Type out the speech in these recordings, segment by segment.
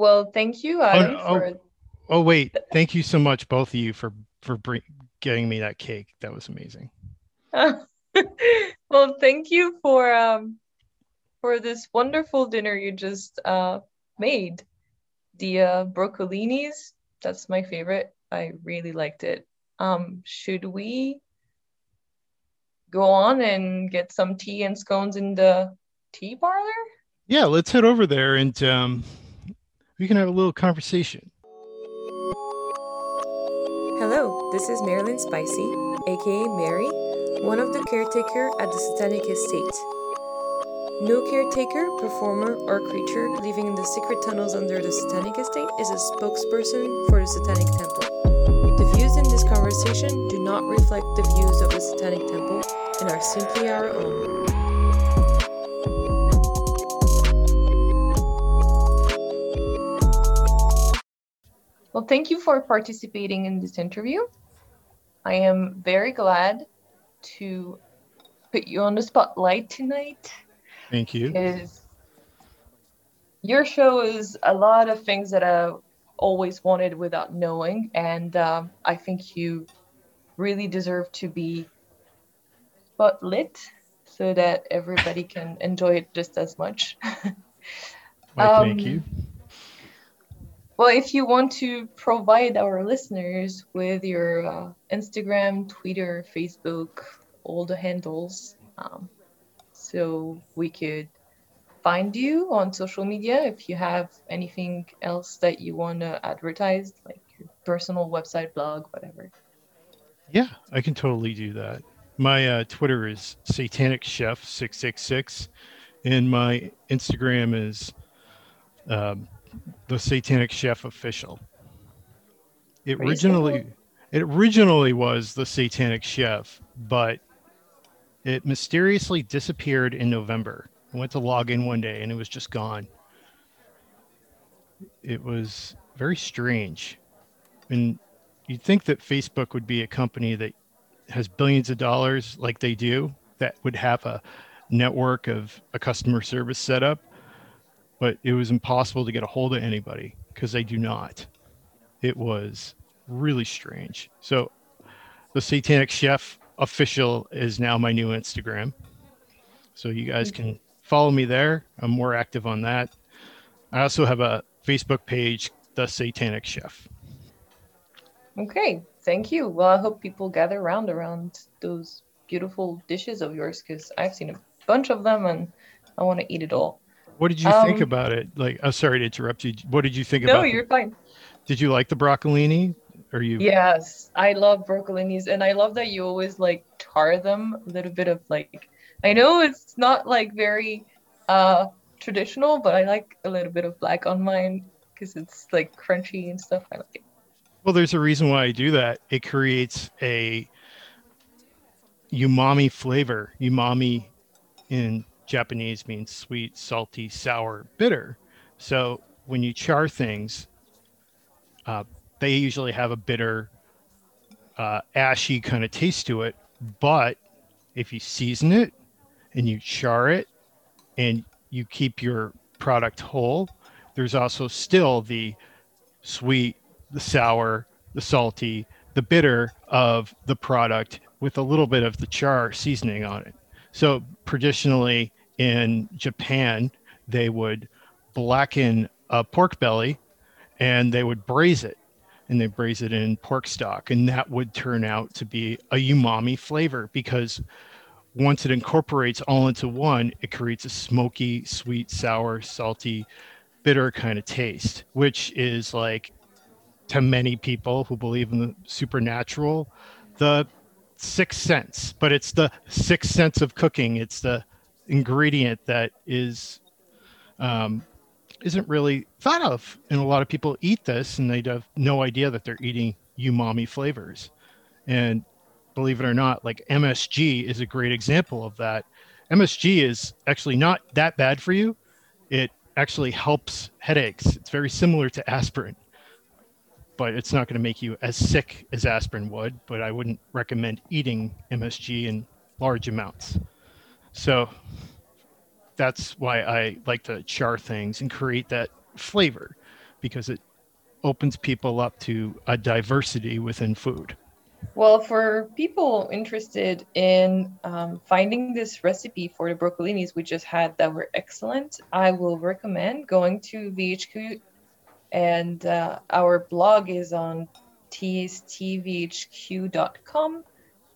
Well, thank you, Adam. oh, for... oh, oh, wait. Thank you so much, both of you, for for bring, getting me that cake. That was amazing. well, thank you for um for this wonderful dinner you just uh made. The uh, broccolinis. That's my favorite. I really liked it. Um, should we go on and get some tea and scones in the tea parlor? Yeah, let's head over there and um, we can have a little conversation. Hello, this is Marilyn Spicy, aka Mary, one of the caretaker at the Satanic Estate. No caretaker, performer, or creature living in the secret tunnels under the Satanic Estate is a spokesperson for the Satanic Temple. The views in this conversation do not reflect the views of the Satanic Temple and are simply our own. Well, thank you for participating in this interview. I am very glad to put you on the spotlight tonight. Thank you. Because your show is a lot of things that I always wanted without knowing, and um, I think you really deserve to be spotlit so that everybody can enjoy it just as much. Well, thank you. Well, if you want to provide our listeners with your uh, Instagram, Twitter, Facebook, all the handles, um, so we could find you on social media. If you have anything else that you want to advertise, like your personal website, blog, whatever. Yeah, I can totally do that. My uh, Twitter is Satanic Chef six six six, and my Instagram is um, the Satanic Chef official. It originally it originally was the Satanic Chef, but it mysteriously disappeared in November. I went to log in one day and it was just gone. It was very strange. And you'd think that Facebook would be a company that has billions of dollars like they do, that would have a network of a customer service setup but it was impossible to get a hold of anybody because they do not. It was really strange. So the Satanic Chef official is now my new Instagram. So you guys mm-hmm. can follow me there. I'm more active on that. I also have a Facebook page, The Satanic Chef. Okay, thank you. Well, I hope people gather around around those beautiful dishes of yours because I've seen a bunch of them and I want to eat it all. What did you think Um, about it? Like, I'm sorry to interrupt you. What did you think No, about? No, you're fine. Did you like the broccolini? Or you? Yes, I love broccolinis, and I love that you always like tar them a little bit of like. I know it's not like very uh traditional, but I like a little bit of black on mine because it's like crunchy and stuff. I like it. Well, there's a reason why I do that. It creates a umami flavor. Umami in Japanese means sweet, salty, sour, bitter. So when you char things, uh, they usually have a bitter, uh, ashy kind of taste to it. But if you season it and you char it and you keep your product whole, there's also still the sweet, the sour, the salty, the bitter of the product with a little bit of the char seasoning on it. So traditionally in Japan, they would blacken a pork belly and they would braise it and they braise it in pork stock and that would turn out to be a umami flavor because once it incorporates all into one it creates a smoky sweet sour salty bitter kind of taste which is like to many people who believe in the supernatural the sixth sense but it's the sixth sense of cooking. It's the ingredient that is um, isn't really thought of. And a lot of people eat this and they have no idea that they're eating umami flavors. And believe it or not like msg is a great example of that. Msg is actually not that bad for you. It actually helps headaches. It's very similar to aspirin but it's not going to make you as sick as aspirin would but i wouldn't recommend eating msg in large amounts so that's why I like to char things and create that flavor. because it opens people up to a diversity within food. Well, for people interested in um, finding this recipe for the broccolinis we just had that were excellent, I will recommend going to VHQ, and uh, our blog is on tstvhq.com.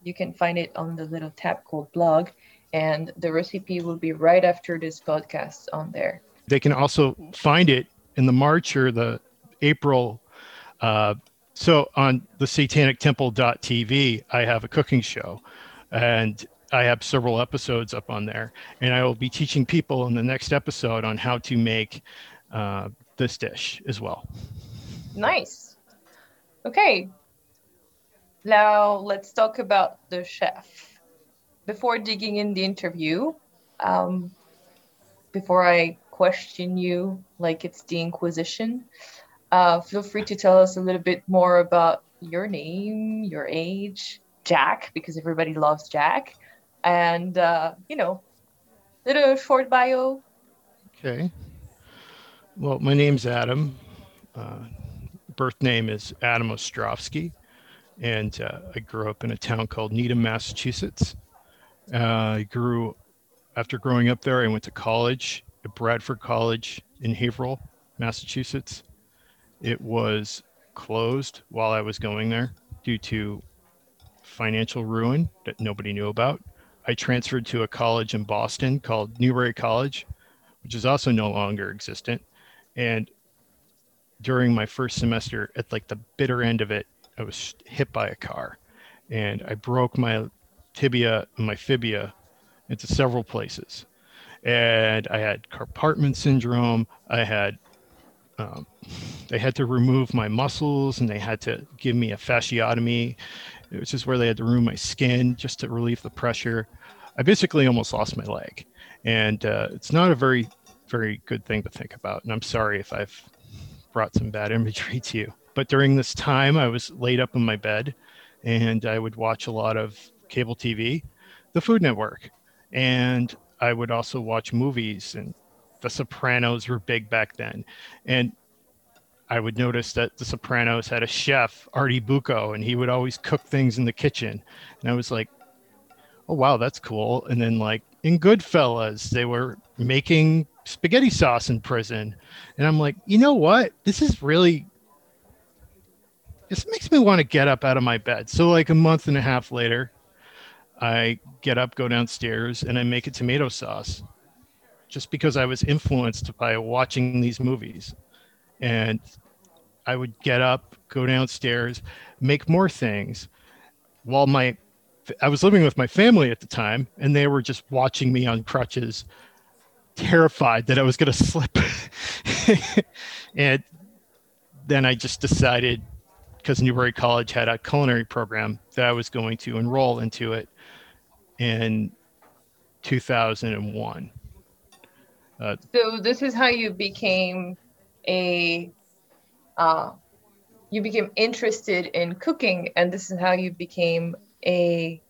You can find it on the little tab called blog, and the recipe will be right after this podcast on there. They can also find it in the March or the April. Uh, so on the satanictemple.tv, I have a cooking show and I have several episodes up on there. And I will be teaching people in the next episode on how to make uh, this dish as well. Nice. Okay. Now let's talk about the chef. Before digging in the interview, um, before I question you like it's the Inquisition, uh, feel free to tell us a little bit more about your name, your age, Jack, because everybody loves Jack, and uh, you know, little short bio. Okay. Well, my name's Adam. Uh, birth name is Adam Ostrovsky, and uh, I grew up in a town called Needham, Massachusetts. Uh, I grew after growing up there. I went to college at Bradford College in Haverhill, Massachusetts. It was closed while I was going there due to financial ruin that nobody knew about. I transferred to a college in Boston called Newbury College, which is also no longer existent. And during my first semester, at like the bitter end of it, I was hit by a car and I broke my tibia and my fibia into several places. And I had compartment syndrome. I had um, they had to remove my muscles and they had to give me a fasciotomy, which is where they had to remove my skin just to relieve the pressure. I basically almost lost my leg, and uh, it's not a very, very good thing to think about. And I'm sorry if I've brought some bad imagery to you. But during this time, I was laid up in my bed, and I would watch a lot of cable TV, the Food Network, and I would also watch movies and the Sopranos were big back then, and I would notice that The Sopranos had a chef, Artie Bucco, and he would always cook things in the kitchen, and I was like, "Oh wow, that's cool." And then like in Goodfellas, they were making spaghetti sauce in prison, and I'm like, you know what? This is really this makes me want to get up out of my bed. So like a month and a half later, I get up, go downstairs, and I make a tomato sauce just because I was influenced by watching these movies. And I would get up, go downstairs, make more things while my I was living with my family at the time and they were just watching me on crutches terrified that I was going to slip. and then I just decided because Newbury College had a culinary program that I was going to enroll into it in 2001. Uh, so this is how you became a uh, you became interested in cooking, and this is how you became a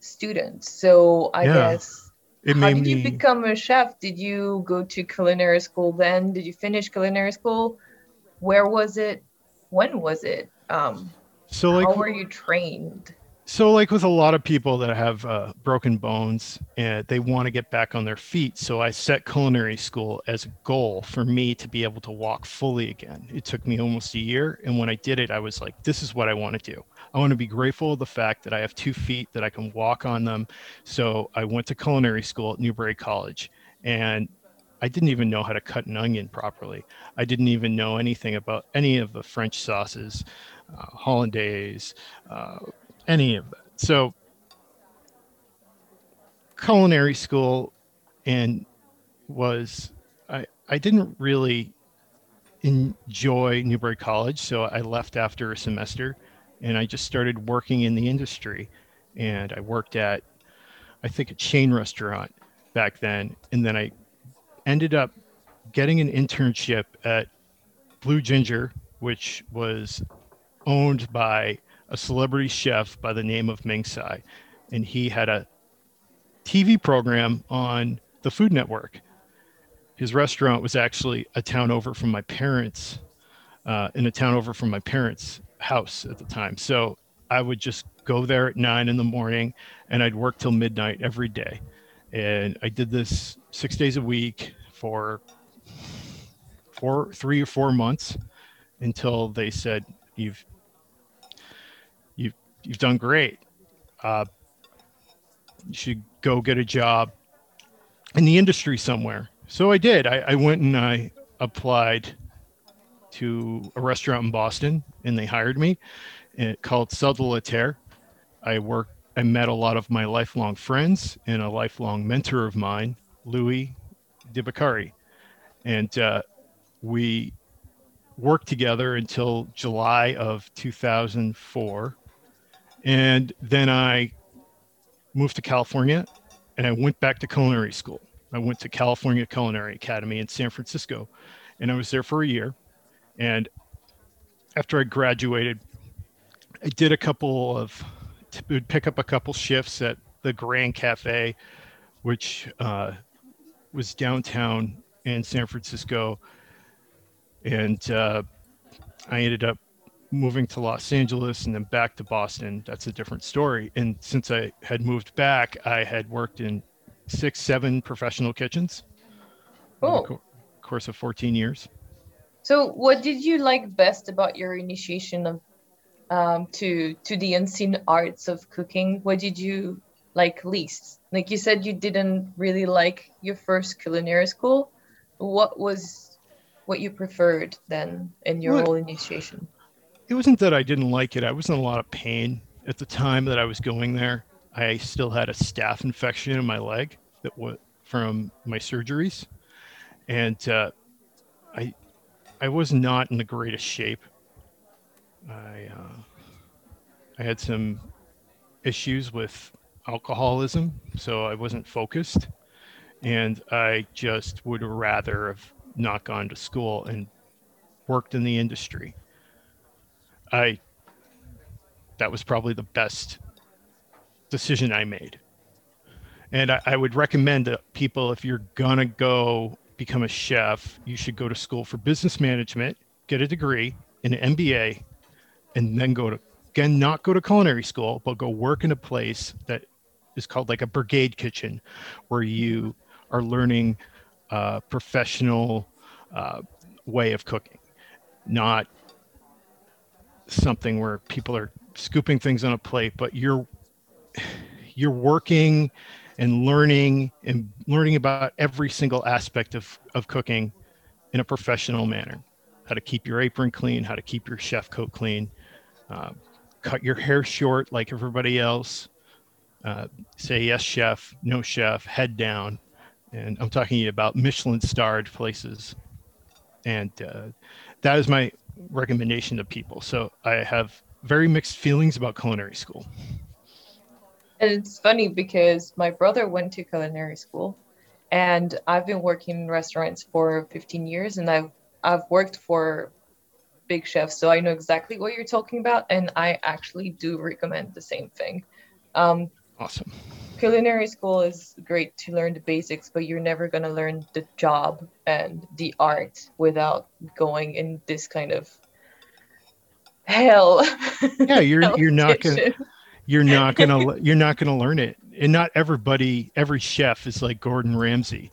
student. So I yeah, guess how did me... you become a chef? Did you go to culinary school then? Did you finish culinary school? Where was it? When was it? Um, so like, how were you trained? So, like with a lot of people that have uh, broken bones and they want to get back on their feet, so I set culinary school as a goal for me to be able to walk fully again. It took me almost a year, and when I did it, I was like, "This is what I want to do. I want to be grateful of the fact that I have two feet that I can walk on them." So, I went to culinary school at Newbury College, and I didn't even know how to cut an onion properly. I didn't even know anything about any of the French sauces, uh, hollandaise. Uh, any of that. So, culinary school and was I I didn't really enjoy Newbury College, so I left after a semester and I just started working in the industry. And I worked at I think a chain restaurant back then, and then I ended up getting an internship at Blue Ginger, which was owned by a celebrity chef by the name of Ming Tsai, and he had a TV program on the Food Network. His restaurant was actually a town over from my parents' uh, in a town over from my parents' house at the time. So I would just go there at nine in the morning and I'd work till midnight every day. And I did this six days a week for four, three or four months until they said, you've, you've, done great. Uh, you should go get a job in the industry somewhere. So I did. I, I went and I applied to a restaurant in Boston and they hired me uh, called Sudla I worked, I met a lot of my lifelong friends and a lifelong mentor of mine, Louis DiBiccari. And uh, we worked together until July of 2004. And then I moved to California and I went back to culinary school. I went to California Culinary Academy in San Francisco and I was there for a year. And after I graduated, I did a couple of, would pick up a couple shifts at the Grand Cafe, which uh, was downtown in San Francisco. And uh, I ended up moving to Los Angeles and then back to Boston. That's a different story. And since I had moved back, I had worked in six, seven professional kitchens. Cool. Co- course of 14 years. So, what did you like best about your initiation of um, to to the unseen arts of cooking? What did you like least? Like you said, you didn't really like your first culinary school. What was what you preferred then in your whole initiation? It wasn't that I didn't like it. I was in a lot of pain at the time that I was going there. I still had a staph infection in my leg that was from my surgeries, and uh, I I was not in the greatest shape. I uh, I had some issues with alcoholism, so I wasn't focused, and I just would rather have not gone to school and worked in the industry. I that was probably the best decision I made. And I, I would recommend to people if you're gonna go become a chef, you should go to school for business management, get a degree, in an MBA, and then go to again not go to culinary school, but go work in a place that is called like a brigade kitchen, where you are learning a professional uh, way of cooking, not something where people are scooping things on a plate, but you're you're working and learning and learning about every single aspect of, of cooking in a professional manner. How to keep your apron clean how to keep your chef coat clean uh, cut your hair short like everybody else uh, say yes chef no chef head down. And i'm talking about michelin starred places. And uh, that is my recommendation to people so i have very mixed feelings about culinary school and it's funny because my brother went to culinary school and I've been working in restaurants for 15 years and I've I've worked for big chefs so I know exactly what you're talking about and I actually do recommend the same thing. Um, awesome. Culinary school is great to learn the basics, but you're never going to learn the job and the art without going in this kind of hell. Yeah, you're you're not going to you're not gonna you're not gonna learn it. And not everybody every chef is like gordon ramsay.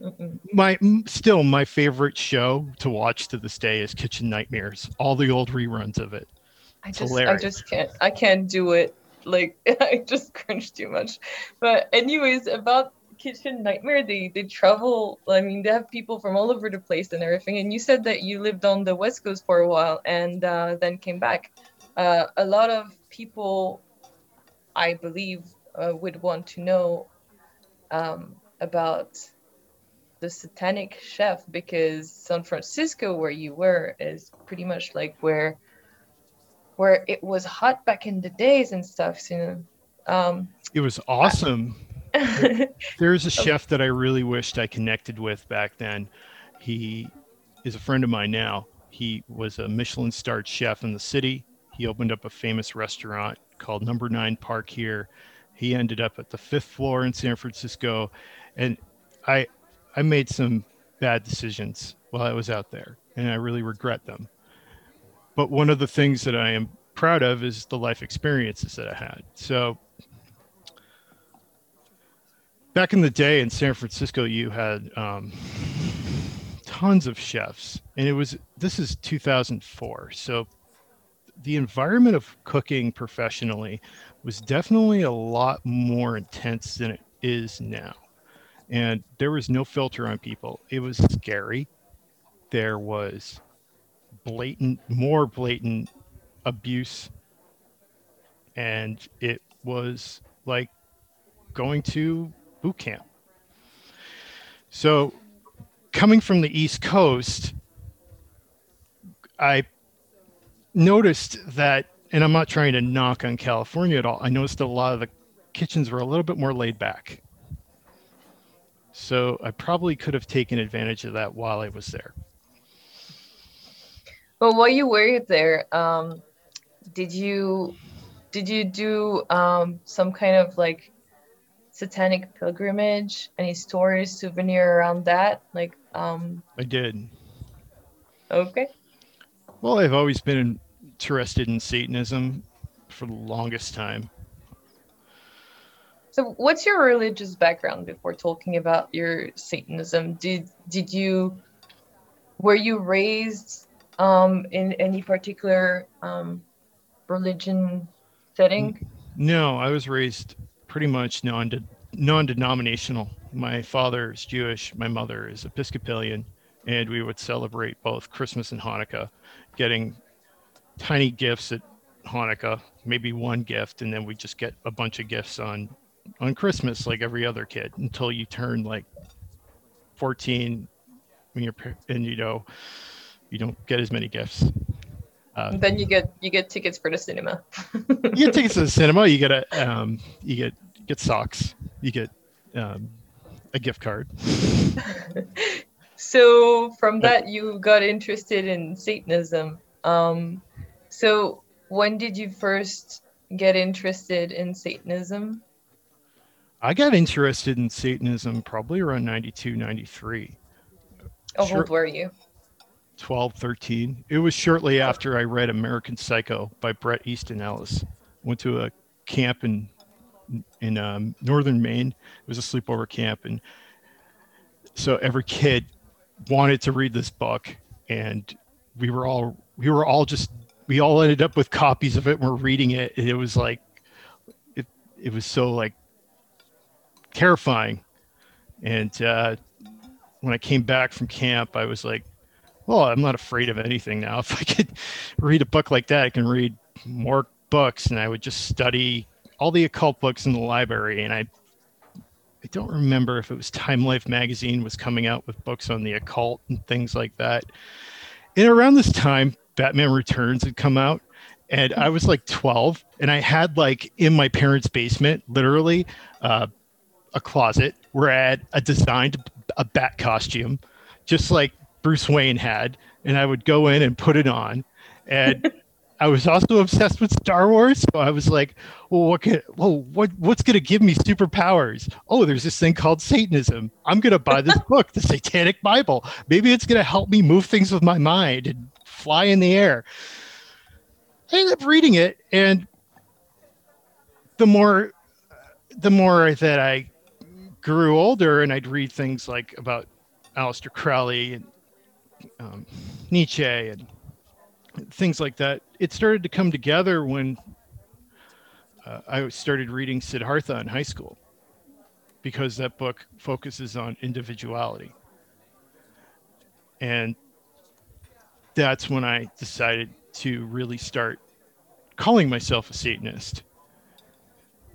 Mm-mm. my still my favorite show to watch to this day is kitchen nightmares. All the old reruns of it. I just i just can't i can't do it like i just cringe too much. But anyways about kitchen nightmare they they travel i mean they have people from all over the place and everything. And you said that you lived on the west coast for a while and uh, then came back. Uh, a lot of people I believe uh, would want to know um, about the satanic chef because San Francisco, where you were, is pretty much like where where it was hot back in the days and stuff. So, you know, um, it was awesome. There's a chef that I really wished I connected with back then. He is a friend of mine now. He was a Michelin starred chef in the city. He opened up a famous restaurant called Number Nine Park here. He ended up at the fifth floor in San Francisco, and I I made some bad decisions while I was out there, and I really regret them. But one of the things that I am proud of is the life experiences that I had. So back in the day in San Francisco, you had um, tons of chefs, and it was this is 2004. So the environment of cooking professionally was definitely a lot more intense than it is now. And there was no filter on people. It was scary. There was blatant, more blatant abuse. And it was like going to boot camp. So, coming from the East Coast, I noticed that, and I'm not trying to knock on California at all. I noticed a lot of the kitchens were a little bit more laid back. So I probably could have taken advantage of that while I was there. Well, while you were there, um, did you did you do um, some kind of like satanic pilgrimage? Any stories, souvenir around that? Like, um, I did. Okay. Well, I've always been interested in Satanism for the longest time. So, what's your religious background before talking about your Satanism? Did did you were you raised um, in any particular um, religion setting? No, I was raised pretty much non non denominational. My father is Jewish, my mother is Episcopalian, and we would celebrate both Christmas and Hanukkah, getting tiny gifts at Hanukkah, maybe one gift, and then we just get a bunch of gifts on on Christmas like every other kid until you turn like 14 when you're and you know you don't get as many gifts. Uh, then you get you get tickets for the cinema. you get tickets to the cinema. You get a um, you get get socks. You get um, a gift card. so from that, you got interested in Satanism. Um, so when did you first get interested in Satanism? I got interested in Satanism probably around 92, 93. How sure. old were you? 12, 13. It was shortly after I read American Psycho by Bret Easton Ellis. Went to a camp in in um, northern Maine. It was a sleepover camp, and so every kid wanted to read this book, and we were all we were all just we all ended up with copies of it. and We're reading it, and it was like it it was so like terrifying. And uh, when I came back from camp, I was like, well, I'm not afraid of anything now. If I could read a book like that, I can read more books. And I would just study all the occult books in the library. And I, I don't remember if it was Time Life magazine was coming out with books on the occult and things like that. And around this time, Batman Returns had come out. And I was like 12, and I had like in my parents' basement, literally, uh, a closet where I had a designed a bat costume, just like Bruce Wayne had, and I would go in and put it on. And I was also obsessed with Star Wars, so I was like, "Well, what can, well, what what's going to give me superpowers? Oh, there's this thing called Satanism. I'm going to buy this book, the Satanic Bible. Maybe it's going to help me move things with my mind and fly in the air." I ended up reading it, and the more the more that I grew older and I'd read things like about Aleister Crowley and um, Nietzsche and things like that, it started to come together when uh, I started reading Siddhartha in high school because that book focuses on individuality. And that's when I decided to really start calling myself a Satanist.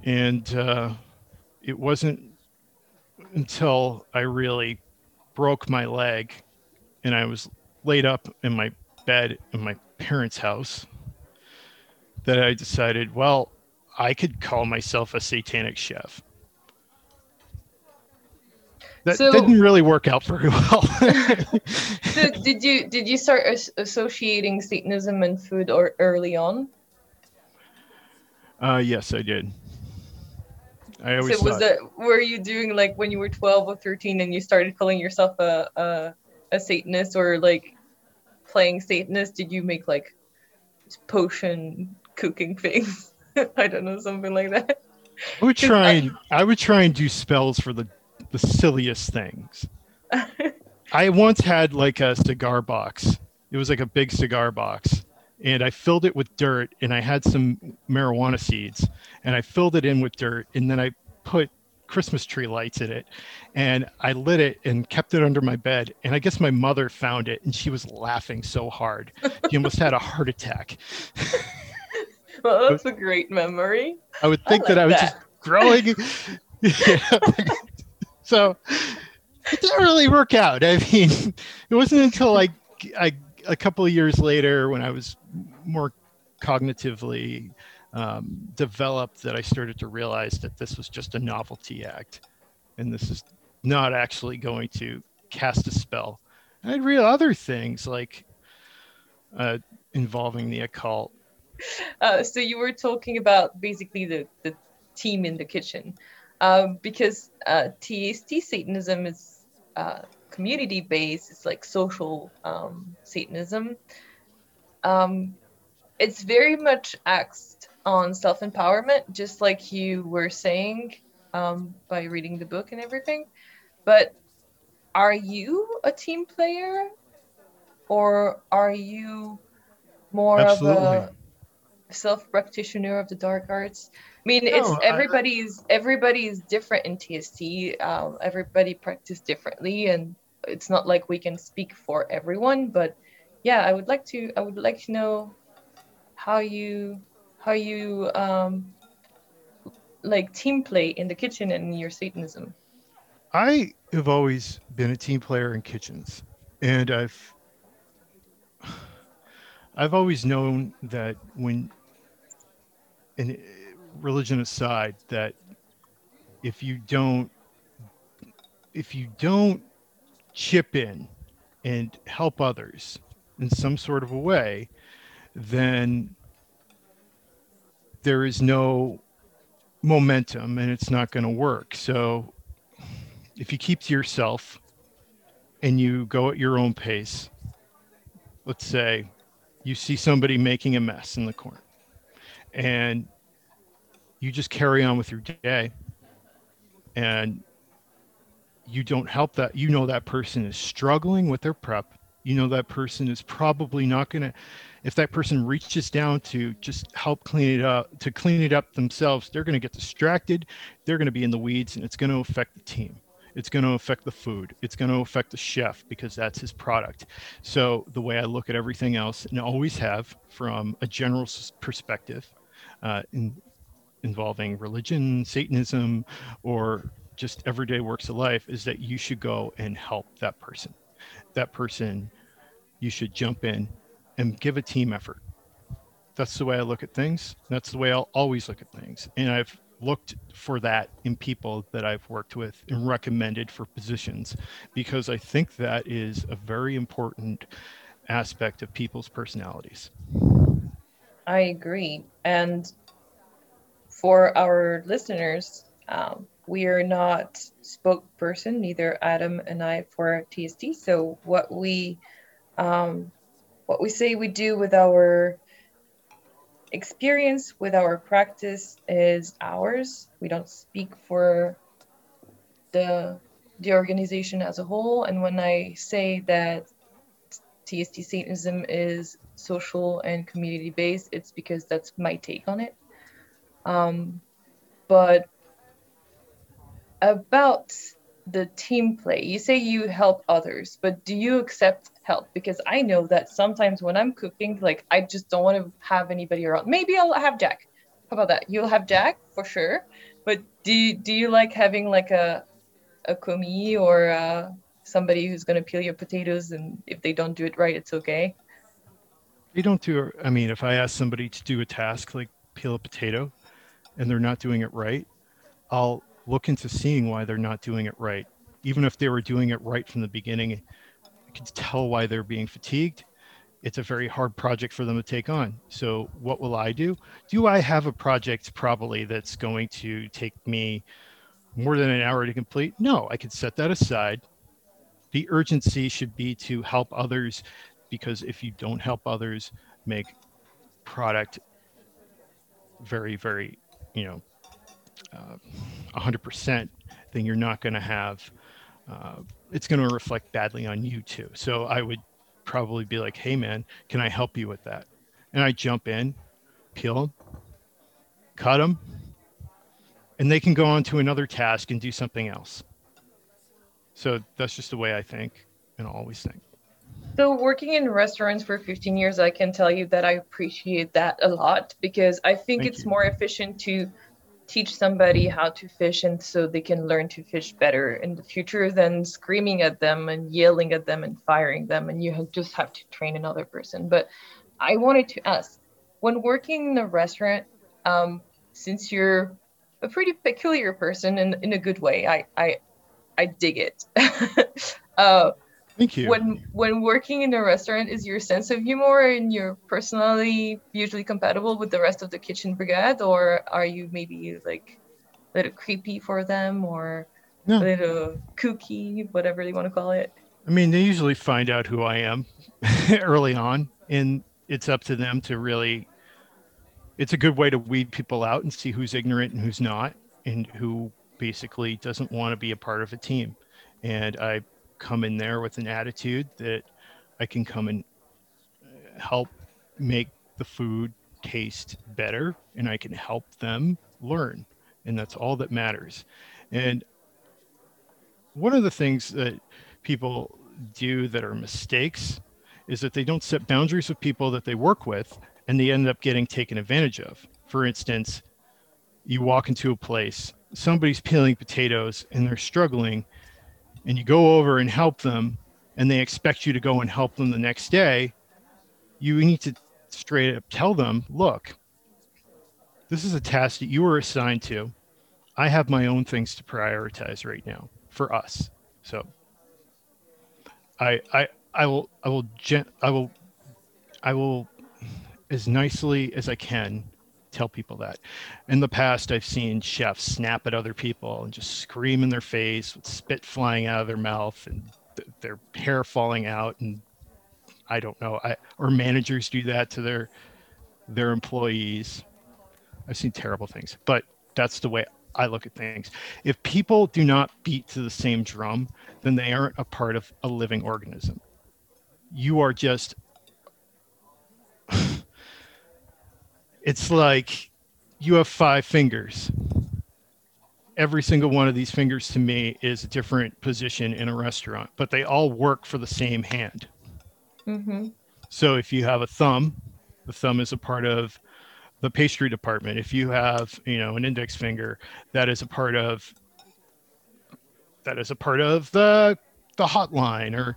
And uh, it wasn't until I really broke my leg and I was laid up in my bed in my parents' house that I decided, well, I could call myself a satanic chef. That so, didn't really work out very well. so did you did you start as- associating Satanism and food or early on? Uh, yes, I did. I always so was that were you doing like when you were 12 or 13 and you started calling yourself a, a a satanist or like playing satanist did you make like potion cooking things. I don't know, something like that. I would try I- and I would try and do spells for the the silliest things. I once had like a cigar box. It was like a big cigar box, and I filled it with dirt, and I had some marijuana seeds, and I filled it in with dirt, and then I put Christmas tree lights in it, and I lit it and kept it under my bed. And I guess my mother found it, and she was laughing so hard, she almost had a heart attack. well, that's a great memory. I would I think that I was that. just growing. Yeah. so it didn't really work out. I mean, it wasn't until like I, a couple of years later when I was more cognitively um, developed that I started to realize that this was just a novelty act and this is not actually going to cast a spell. And I'd read other things like uh, involving the occult. Uh, so you were talking about basically the, the team in the kitchen. Um, because uh, TST Satanism is uh, community based, it's like social um, Satanism. Um, it's very much axed on self empowerment, just like you were saying um, by reading the book and everything. But are you a team player or are you more of a self practitioner of the dark arts? I mean, No, it's I- everybody's everybody is different in TST. Um, everybody practice differently, and it's not like we can speak for everyone. But yeah, I would like to I would like to know how you how you um, like team play in the kitchen and your Satanism. I have always been a team player in kitchens, and I've I've always known that when, and religion aside, that if you don't if you don't chip in and help others in some sort of a way, then there is no momentum and it's not going to work. So if you keep to yourself and you go at your own pace, let's say you see somebody making a mess in the corner and you just carry on with your day and you don't help that you know that person is struggling with their prep you know that person is probably not going to if that person reaches down to just help clean it up to clean it up themselves they're going to get distracted they're going to be in the weeds and it's going to affect the team. It's going to affect the food. It's going to affect the chef because that's his product. So the way i look at everything else and always have from a general perspective uh, in, involving religion satanism or just everyday works of life is that you should go and help that person. That person you should jump in and give a team effort that's the way i look at things that's the way i'll always look at things and i've looked for that in people that i've worked with and recommended for positions because i think that is a very important aspect of people's personalities I agree. And for our listeners, um, we are not spokesperson, neither Adam and I for TST. So what we um, what we say we do with our experience, with our practice is ours. We don't speak for the the organization as a whole. And when I say that TST Satanism is social and community based, it's because that's my take on it. Um, but about the team play, you say you help others, but do you accept help? Because I know that sometimes when I'm cooking, like I just don't want to have anybody around. Maybe I'll have Jack. How about that? You'll have Jack for sure. But do you, do you like having like a a commis or uh, somebody who's to peel your potatoes and if they don't do it right, it's okay? they don't do i mean if i ask somebody to do a task like peel a potato and they're not doing it right i'll look into seeing why they're not doing it right even if they were doing it right from the beginning could tell why they're being fatigued. It's a very hard project for them to take on. So what will i do? Do i have a project probably that's going to take me more than an hour to complete? No i could set that aside. The urgency should be to help others because if you don't help others make product very, very, you know, uh, 100%, then you're not going to have, uh, it's going to reflect badly on you too. So I would probably be like, hey, man, can I help you with that? And I jump in, peel them, cut them, and they can go on to another task and do something else. So that's just the way I think and always think. So, working in restaurants for 15 years, I can tell you that I appreciate that a lot because I think Thank it's you. more efficient to teach somebody how to fish and so they can learn to fish better in the future than screaming at them and yelling at them and firing them and you just have to train another person. But I wanted to ask when working in a restaurant, um, since you're a pretty peculiar person in, in a good way, I, I, I dig it. uh, Thank you. when when working in a restaurant is your sense of humor and your personality usually compatible with the rest of the kitchen brigade or are you maybe like a little creepy for them or No. a little kooky whatever you want to call it I mean, they usually find out who I am early on, and it's up to them to really. It's a good way to weed people out and see who's ignorant and who's not, and who basically doesn't want to be a part of a team. And I come in there with an attitude that I can come and help make the food taste better, and I can help them learn, and that's all that matters. And one of the things that people do that are mistakes is that they don't set boundaries with people that they work with and they end up getting taken advantage of. For instance, you walk into a place, somebody's peeling potatoes and they're struggling, and you go over and help them, and they expect you to go and help them the next day. You need to straight up tell them, look, this is a task that you were assigned to. I have my own things to prioritize right now for us. So I I I will I will gen- I will I will as nicely as I can tell people that. In the past I've seen chefs snap at other people and just scream in their face with spit flying out of their mouth and th- their hair falling out and I don't know. I or managers do that to their their employees. I've seen terrible things, but that's the way I look at things. If people do not beat to the same drum, then they aren't a part of a living organism. You are just, it's like you have five fingers. Every single one of these fingers to me is a different position in a restaurant, but they all work for the same hand. mm-hmm. So if you have a thumb, the thumb is a part of the pastry department. If you have, you know, an index finger, that is a part of that is a part of the the hotline or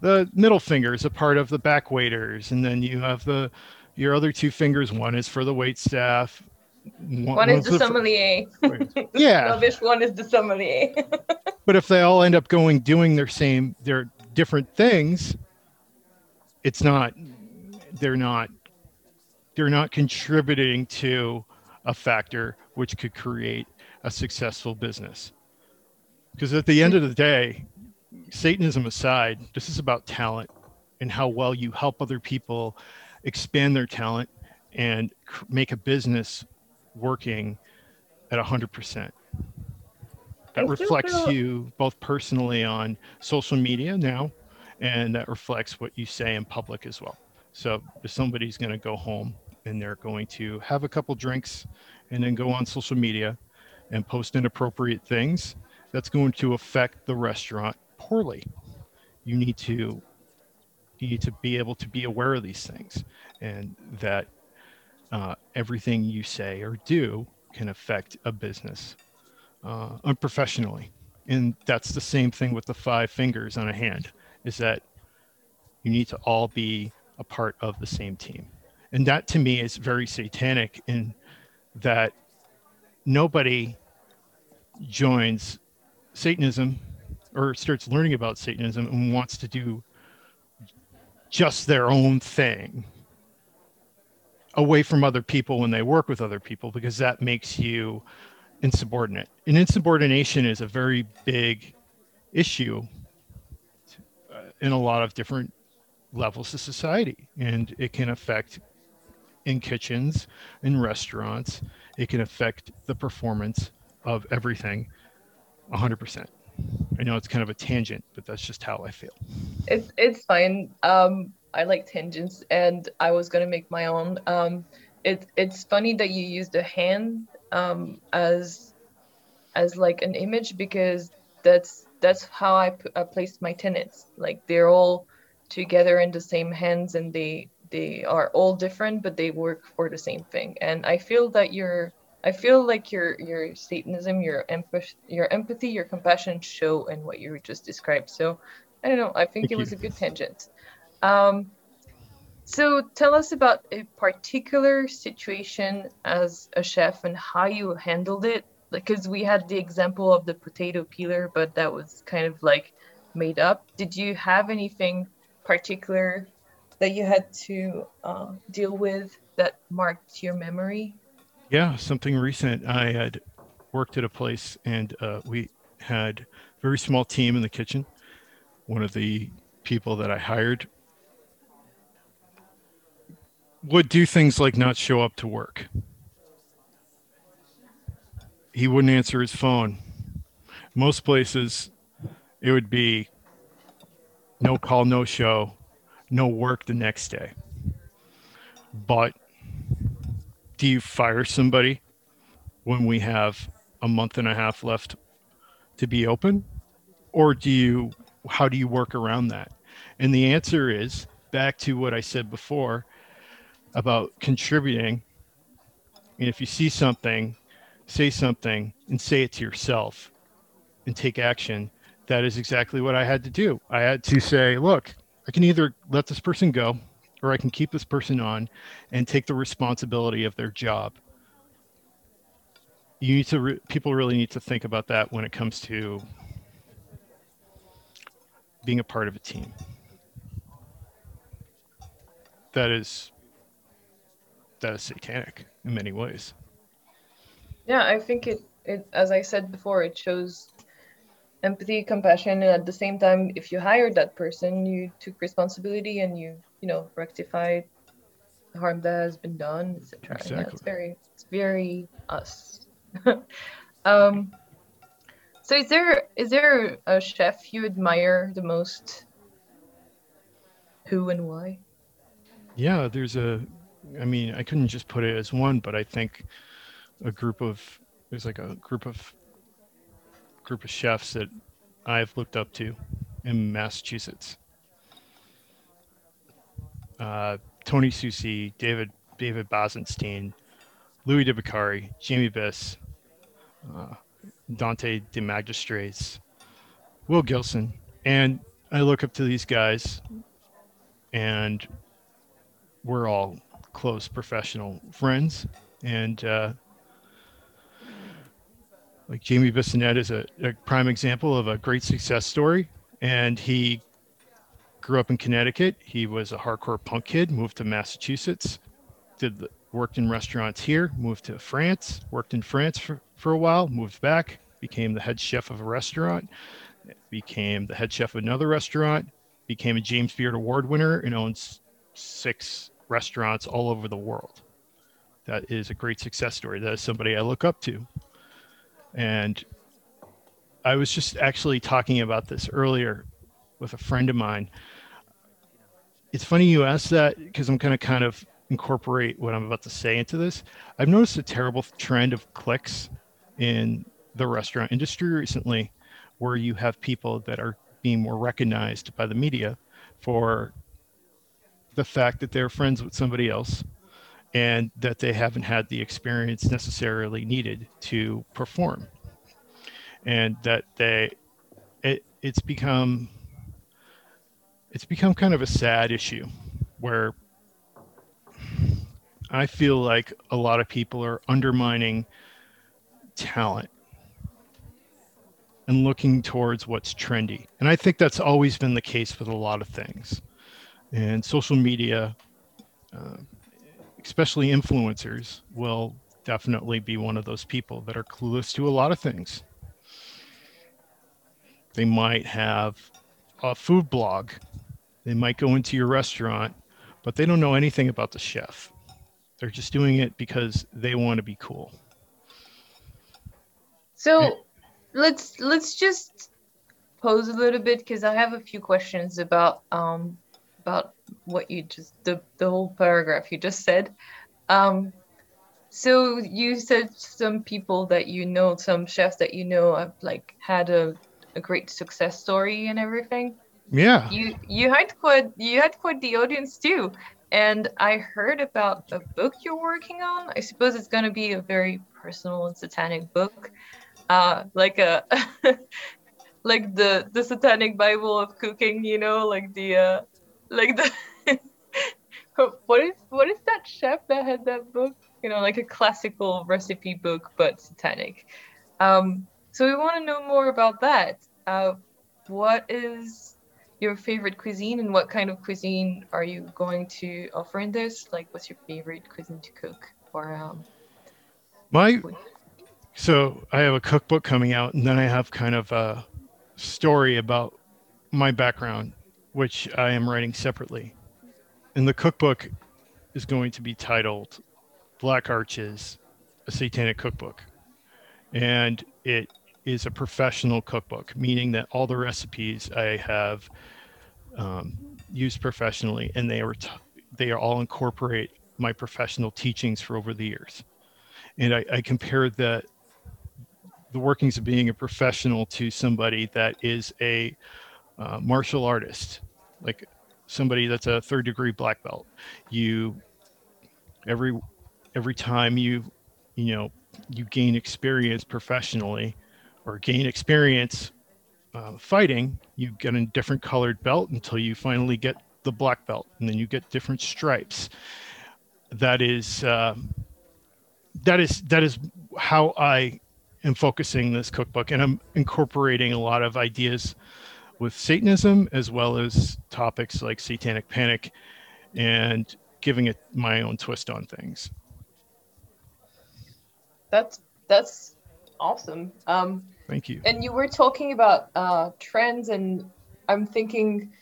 the middle finger is a part of the back waiters and then you have the your other two fingers one is for the wait staff. One is the for- sommelier. yeah. Rubbish one is the sommelier. But if they all end up going doing their same their different things it's not they're not they're not contributing to a factor which could create a successful business. Because at the end of the day satanism aside this is about talent and how well you help other people expand their talent and cr- make a business working at 100% that reflects feel- you both personally on social media now and that reflects what you say in public as well. So if somebody's going to go home and they're going to have a couple drinks and then go on social media and post inappropriate things that's going to affect the restaurant poorly. You need to you to be able to be aware of these things and that uh, everything you say or do can affect a business uh, unprofessionally. And that's the same thing with the five fingers on a hand, is that you need to all be a part of the same team. And that to me is very satanic in that nobody joins Satanism or starts learning about Satanism and wants to do just their own thing away from other people when they work with other people because that makes you insubordinate. And insubordination is a very big issue uh, in a lot of different levels of society, and it can affect in kitchens, in restaurants. It can affect the performance of everything 100%. I know it's kind of a tangent, but that's just how I feel. It's it's fine. Um, I like tangents, and I was gonna make my own. Um, it it's funny that you used a hand um, as as like an image because that's that's how I, p- I placed my tenants. Like they're all together in the same hands, and they they are all different, but they work for the same thing. And I feel that you're I feel like your your Satanism, your empathy, your empathy, your compassion show in what you just described. So I don't know. I think Thank it was you. a good tangent. Um, so tell us about a particular situation as a chef and how you handled it. Because we had the example of the potato peeler, but that was kind of like made up. Did you have anything particular that you had to uh, deal with that marked your memory? Yeah, something recent. I had worked at a place and uh, we had a very small team in the kitchen. One of the people that I hired would do things like not show up to work. He wouldn't answer his phone. Most places, it would be no call, no show, no work the next day. But do you fire somebody when we have a month and a half left to be open? Or do you, how do you work around that? And the answer is back to what I said before about contributing. And if you see something, say something and say it to yourself and take action. That is exactly what I had to do. I had to say, look, I can either let this person go or I can keep this person on and take the responsibility of their job. You need to, re- people really need to think about that when it comes to being a part of a team. That is, that is satanic in many ways. Yeah, I think it, it as I said before, it shows empathy, compassion, and at the same time, if you hired that person, you took responsibility and you, you know, rectified the harm that has been done, etc. Yeah, it's very, it's very us. um, so is there is there a chef you admire the most? Who and why? Yeah, there's a, I mean, I couldn't just put it as one, but I think a group of, there's like a group of, group of chefs that I've looked up to in Massachusetts. Uh, Tony Susi, David, David Bosenstein, Louis DiBiccari, Jamie Biss, uh, Dante De Magistris, Will Gilson. And I look up to these guys and we're all close professional friends and uh, like jamie bissonnette is a, a prime example of a great success story and he grew up in connecticut he was a hardcore punk kid moved to massachusetts did the, worked in restaurants here moved to france worked in france for, for a while moved back became the head chef of a restaurant became the head chef of another restaurant became a james beard award winner and owns six restaurants all over the world. That is a great success story. That is somebody I look up to. And I was just actually talking about this earlier with a friend of mine. It's funny you asked that because I'm going to kind of incorporate what I'm about to say into this. I've noticed a terrible trend of cliques in the restaurant industry recently where you have people that are being more recognized by the media for the fact that they're friends with somebody else and that they haven't had the experience necessarily needed to perform. And that they it, it's become it's become kind of a sad issue where i feel like a lot of people are undermining talent and looking towards what's trendy. And i think that's always been the case with a lot of things. And social media, uh, especially influencers, will definitely be one of those people that are clueless to a lot of things. They might have a food blog, they might go into your restaurant, but they don't know anything about the chef. They're just doing it because they want to be cool. So let's let's just pose a little bit because I have a few questions about um about what you just the the whole paragraph you just said. Um, so you said some people that you know, some chefs that you know, have like had a, a great success story and everything. Yeah. You you had quite you had quite the audience too. And I heard about a book you're working on. I suppose it's going to be a very personal and satanic book, uh, like a like the the satanic Bible of cooking. You know, like the uh, like the what is what is that chef that had that book? You know, like a classical recipe book, but satanic. Um, so we want to know more about that. Uh, what is your favorite cuisine, and what kind of cuisine are you going to offer in this? Like, what's your favorite cuisine to cook? Or um, My so I have a cookbook coming out, and then I have kind of a story about my background, which I am writing separately. And the cookbook is going to be titled Black Arches, a Satanic Cookbook. And it is a professional cookbook, meaning that all the recipes I have um, used professionally, and they are t- they are all incorporate my professional teachings for over the years. And I, I compare the the workings of being a professional to somebody that is a uh, martial artist, like somebody that's a third degree black belt. You every every time you you know you gain experience professionally or gain experience uh, fighting, you get a different colored belt until you finally get the black belt, and then you get different stripes. That is uh, that is that is how I am focusing this cookbook, and I'm incorporating a lot of ideas with Satanism as well as topics like satanic panic, and giving it my own twist on things. that's that's awesome. Um, Thank you. And you were talking about uh, trends, and I'm thinking,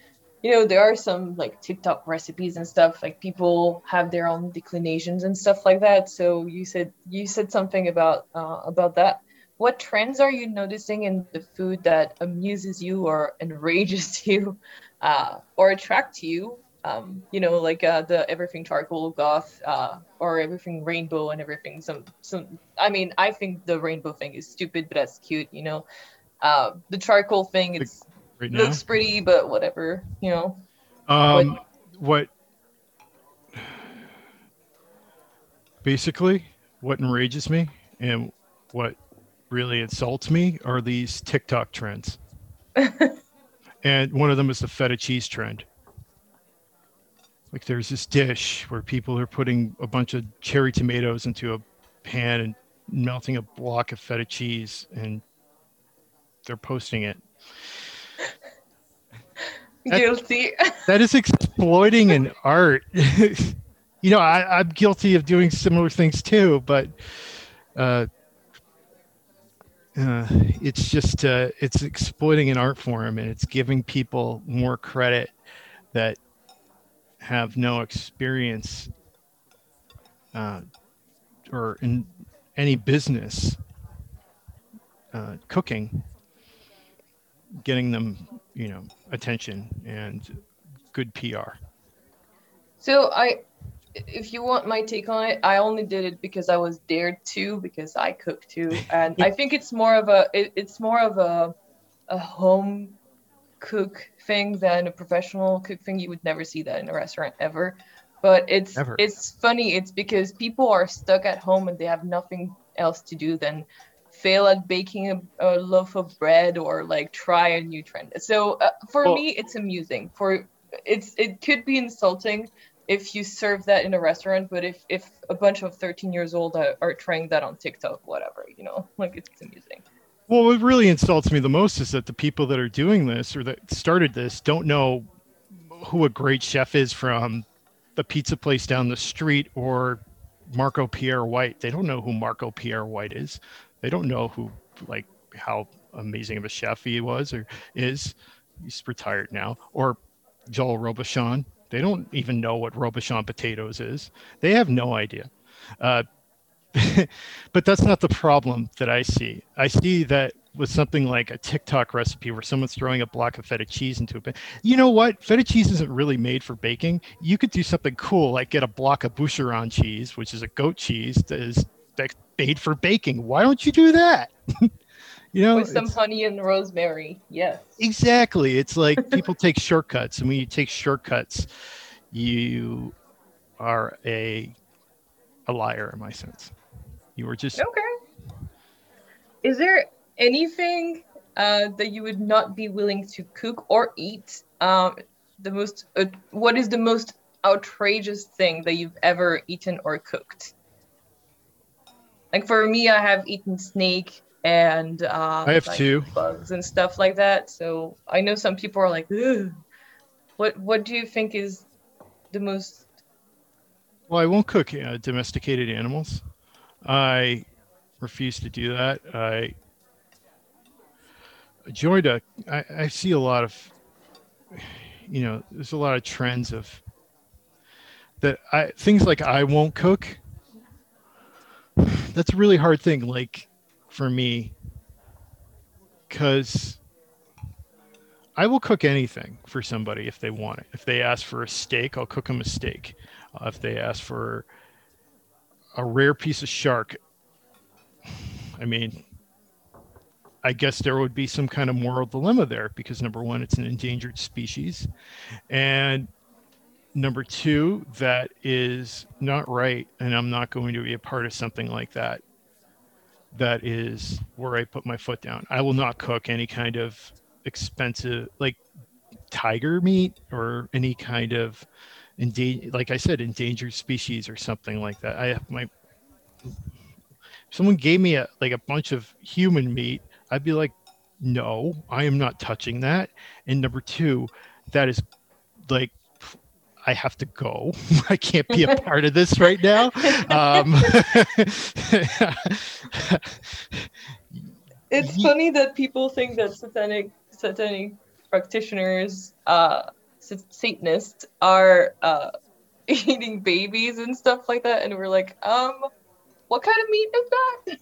you know, there are some like TikTok recipes and stuff. Like people have their own declinations and stuff like that. So you said you said something about uh, about that. What trends are you noticing in the food that amuses you or enrages you, uh, or attracts you? Um, you know, like uh, the everything charcoal goth, uh, or everything rainbow and everything. Some, some. I mean, I think the rainbow thing is stupid, but that's cute. You know, uh, the charcoal thing, it's Right looks pretty, but whatever. You know. um, what basically what enrages me and what really insults me are these TikTok trends. and one of them is the feta cheese trend. Like there's this dish where people are putting a bunch of cherry tomatoes into a pan and melting a block of feta cheese and they're posting it. That- Guilty. That is exploiting an art. you know, I, I'm guilty of doing similar things too, but uh, uh, it's just uh, it's exploiting an art form and it's giving people more credit that have no experience uh, or in any business uh, cooking, getting them, you know, attention and good PR. So I, if you want my take on it, I only did it because I was dared to because I cook too, and I think it's more of a it, it's more of a a home cook thing than a professional cook thing. You would never see that in a restaurant ever. But it's Never. it's funny. It's because people are stuck at home and they have nothing else to do than fail at baking a, a loaf of bread or like try a new trend. So uh, for Well- me, it's amusing. For it's it could be insulting if you serve that in a restaurant, but if if a bunch of 13 years old are, are trying that on TikTok, whatever, you know, like it's amusing. Well, what really insults me the most is that the people that are doing this or that started this don't know who a great chef is from the pizza place down the street or Marco Pierre White. They don't know who Marco Pierre White is. They don't know who, like, how amazing of a chef he was or is. He's retired now. Or Joel Robuchon. They don't even know what Robuchon potatoes is. They have no idea. Uh, but that's not the problem that I see. I see that with something like a TikTok recipe where someone's throwing a block of feta cheese into it. But you know what? Feta cheese isn't really made for baking. You could do something cool like get a block of Bucheron cheese, which is a goat cheese that is made for baking. Why don't you do that? you know, with some honey and rosemary. Yes. Exactly. It's like people take shortcuts, and when you take shortcuts, you are a a liar in my sense. You were just okay. Is there anything uh, that you would not be willing to cook or eat? Um, the most uh, what is the most outrageous thing that you've ever eaten or cooked? Like for me, I have eaten snake and uh, I have like two bugs and stuff like that. So I know some people are like, what what do you think is the most? Well, I won't cook uh, domesticated animals. I refuse to do that. I joined a. I, I see a lot of, you know, there's a lot of trends of that. I things like I won't cook. That's a really hard thing, like for me, because I will cook anything for somebody if they want it. If they ask for a steak, I'll cook them a steak. Uh, if they ask for a rare piece of shark, I mean, I guess there would be some kind of moral dilemma there because number one, it's an endangered species, and number two, that is not right, and I'm not going to be a part of something like that. That is where I put my foot down. I will not cook any kind of expensive, like tiger meat or any kind of endangered, like I said, endangered species or something like that. I have my someone gave me a like a bunch of human meat, I'd be like, no, I am not touching that. And number two, that is like I have to go. I can't be a part of this right now. Um, it's funny that people think that satanic satanic practitioners, uh, Satanists, are uh, eating babies and stuff like that, and we're like, um, what kind of meat is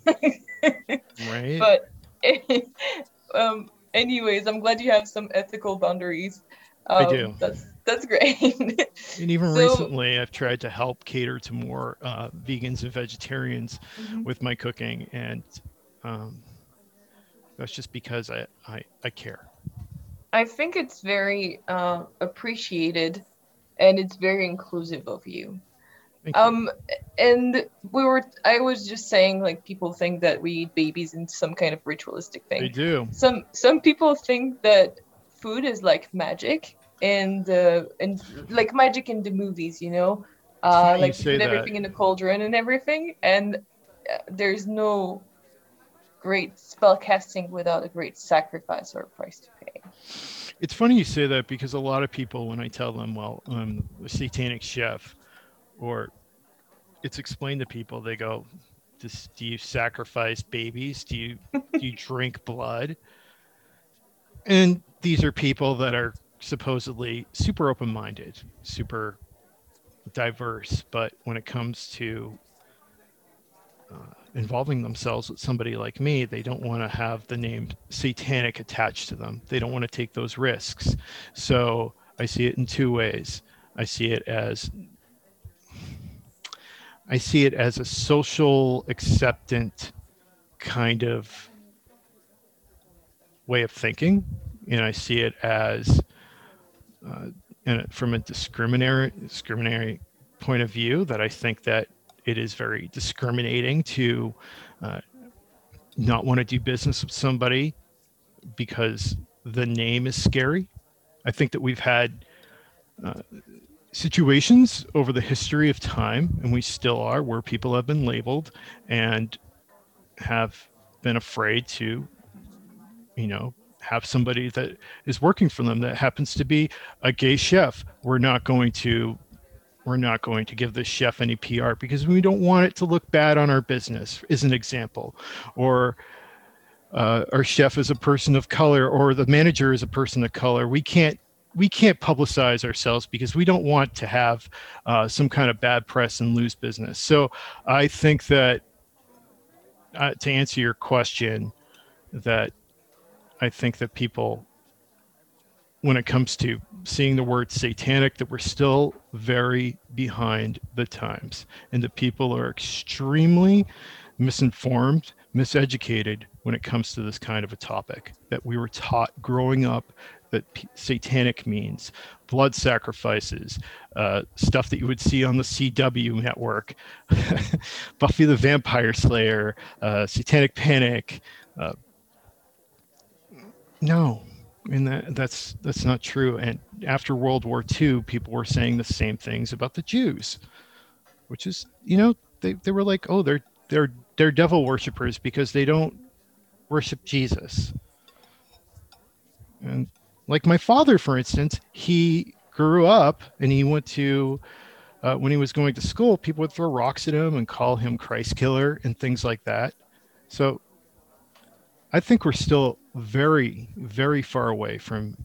that? right. But um, anyways, I'm glad you have some ethical boundaries. Um, I do. That's that's great. and even So- recently, I've tried to help cater to more uh, vegans and vegetarians Mhm. with my cooking, and um, that's just because I, I I care. I think it's very uh, appreciated, and it's very inclusive of you. Thank you. Um, and we were, I was just saying, like people think that we eat babies in some kind of ritualistic thing. they do. Some some people think that food is like magic, and uh, and like magic in the movies, you know, uh, you like say put that. everything in a cauldron and everything. And uh, there's no great spell casting without a great sacrifice or price to pay. It's funny you say that because a lot of people, when I tell them, well, I'm a satanic chef, or it's explained to people, they go, Does, do you sacrifice babies? Do you do you drink blood? And these are people that are supposedly super open-minded, super diverse, but when it comes to uh, involving themselves with somebody like me, they don't want to have the name satanic attached to them. They don't want to take those risks. So I see it in two ways. I see it as I see it as a social acceptant kind of way of thinking, and I see it as uh, and from a discriminatory discriminatory point of view that I think that it is very discriminating to uh, not want to do business with somebody because the name is scary. I think that we've had uh, situations over the history of time, and we still are, where people have been labeled and have been afraid to, you know, have somebody that is working for them that happens to be a gay chef. We're not going to we're not going to give this chef any PR because we don't want it to look bad on our business, is an example. Or uh, our chef is a person of color, or the manager is a person of color. We can't we can't publicize ourselves because we don't want to have uh, some kind of bad press and lose business. So I think that uh, to answer your question, that I think that people, when it comes to seeing the word satanic, that we're still very behind the times, and that people are extremely misinformed, miseducated when it comes to this kind of a topic. That we were taught growing up that satanic means blood sacrifices, uh, stuff that you would see on the CW network, Buffy the Vampire Slayer, uh, Satanic Panic. Uh, no, and that, that's that's not true. And after World War II, people were saying the same things about the Jews, which is you know they, they were like, oh, they're they're they're devil worshippers because they don't worship Jesus. And like my father, for instance, he grew up and he went to, uh, when he was going to school, people would throw rocks at him and call him Christ killer and things like that. So I think we're still very, very far away from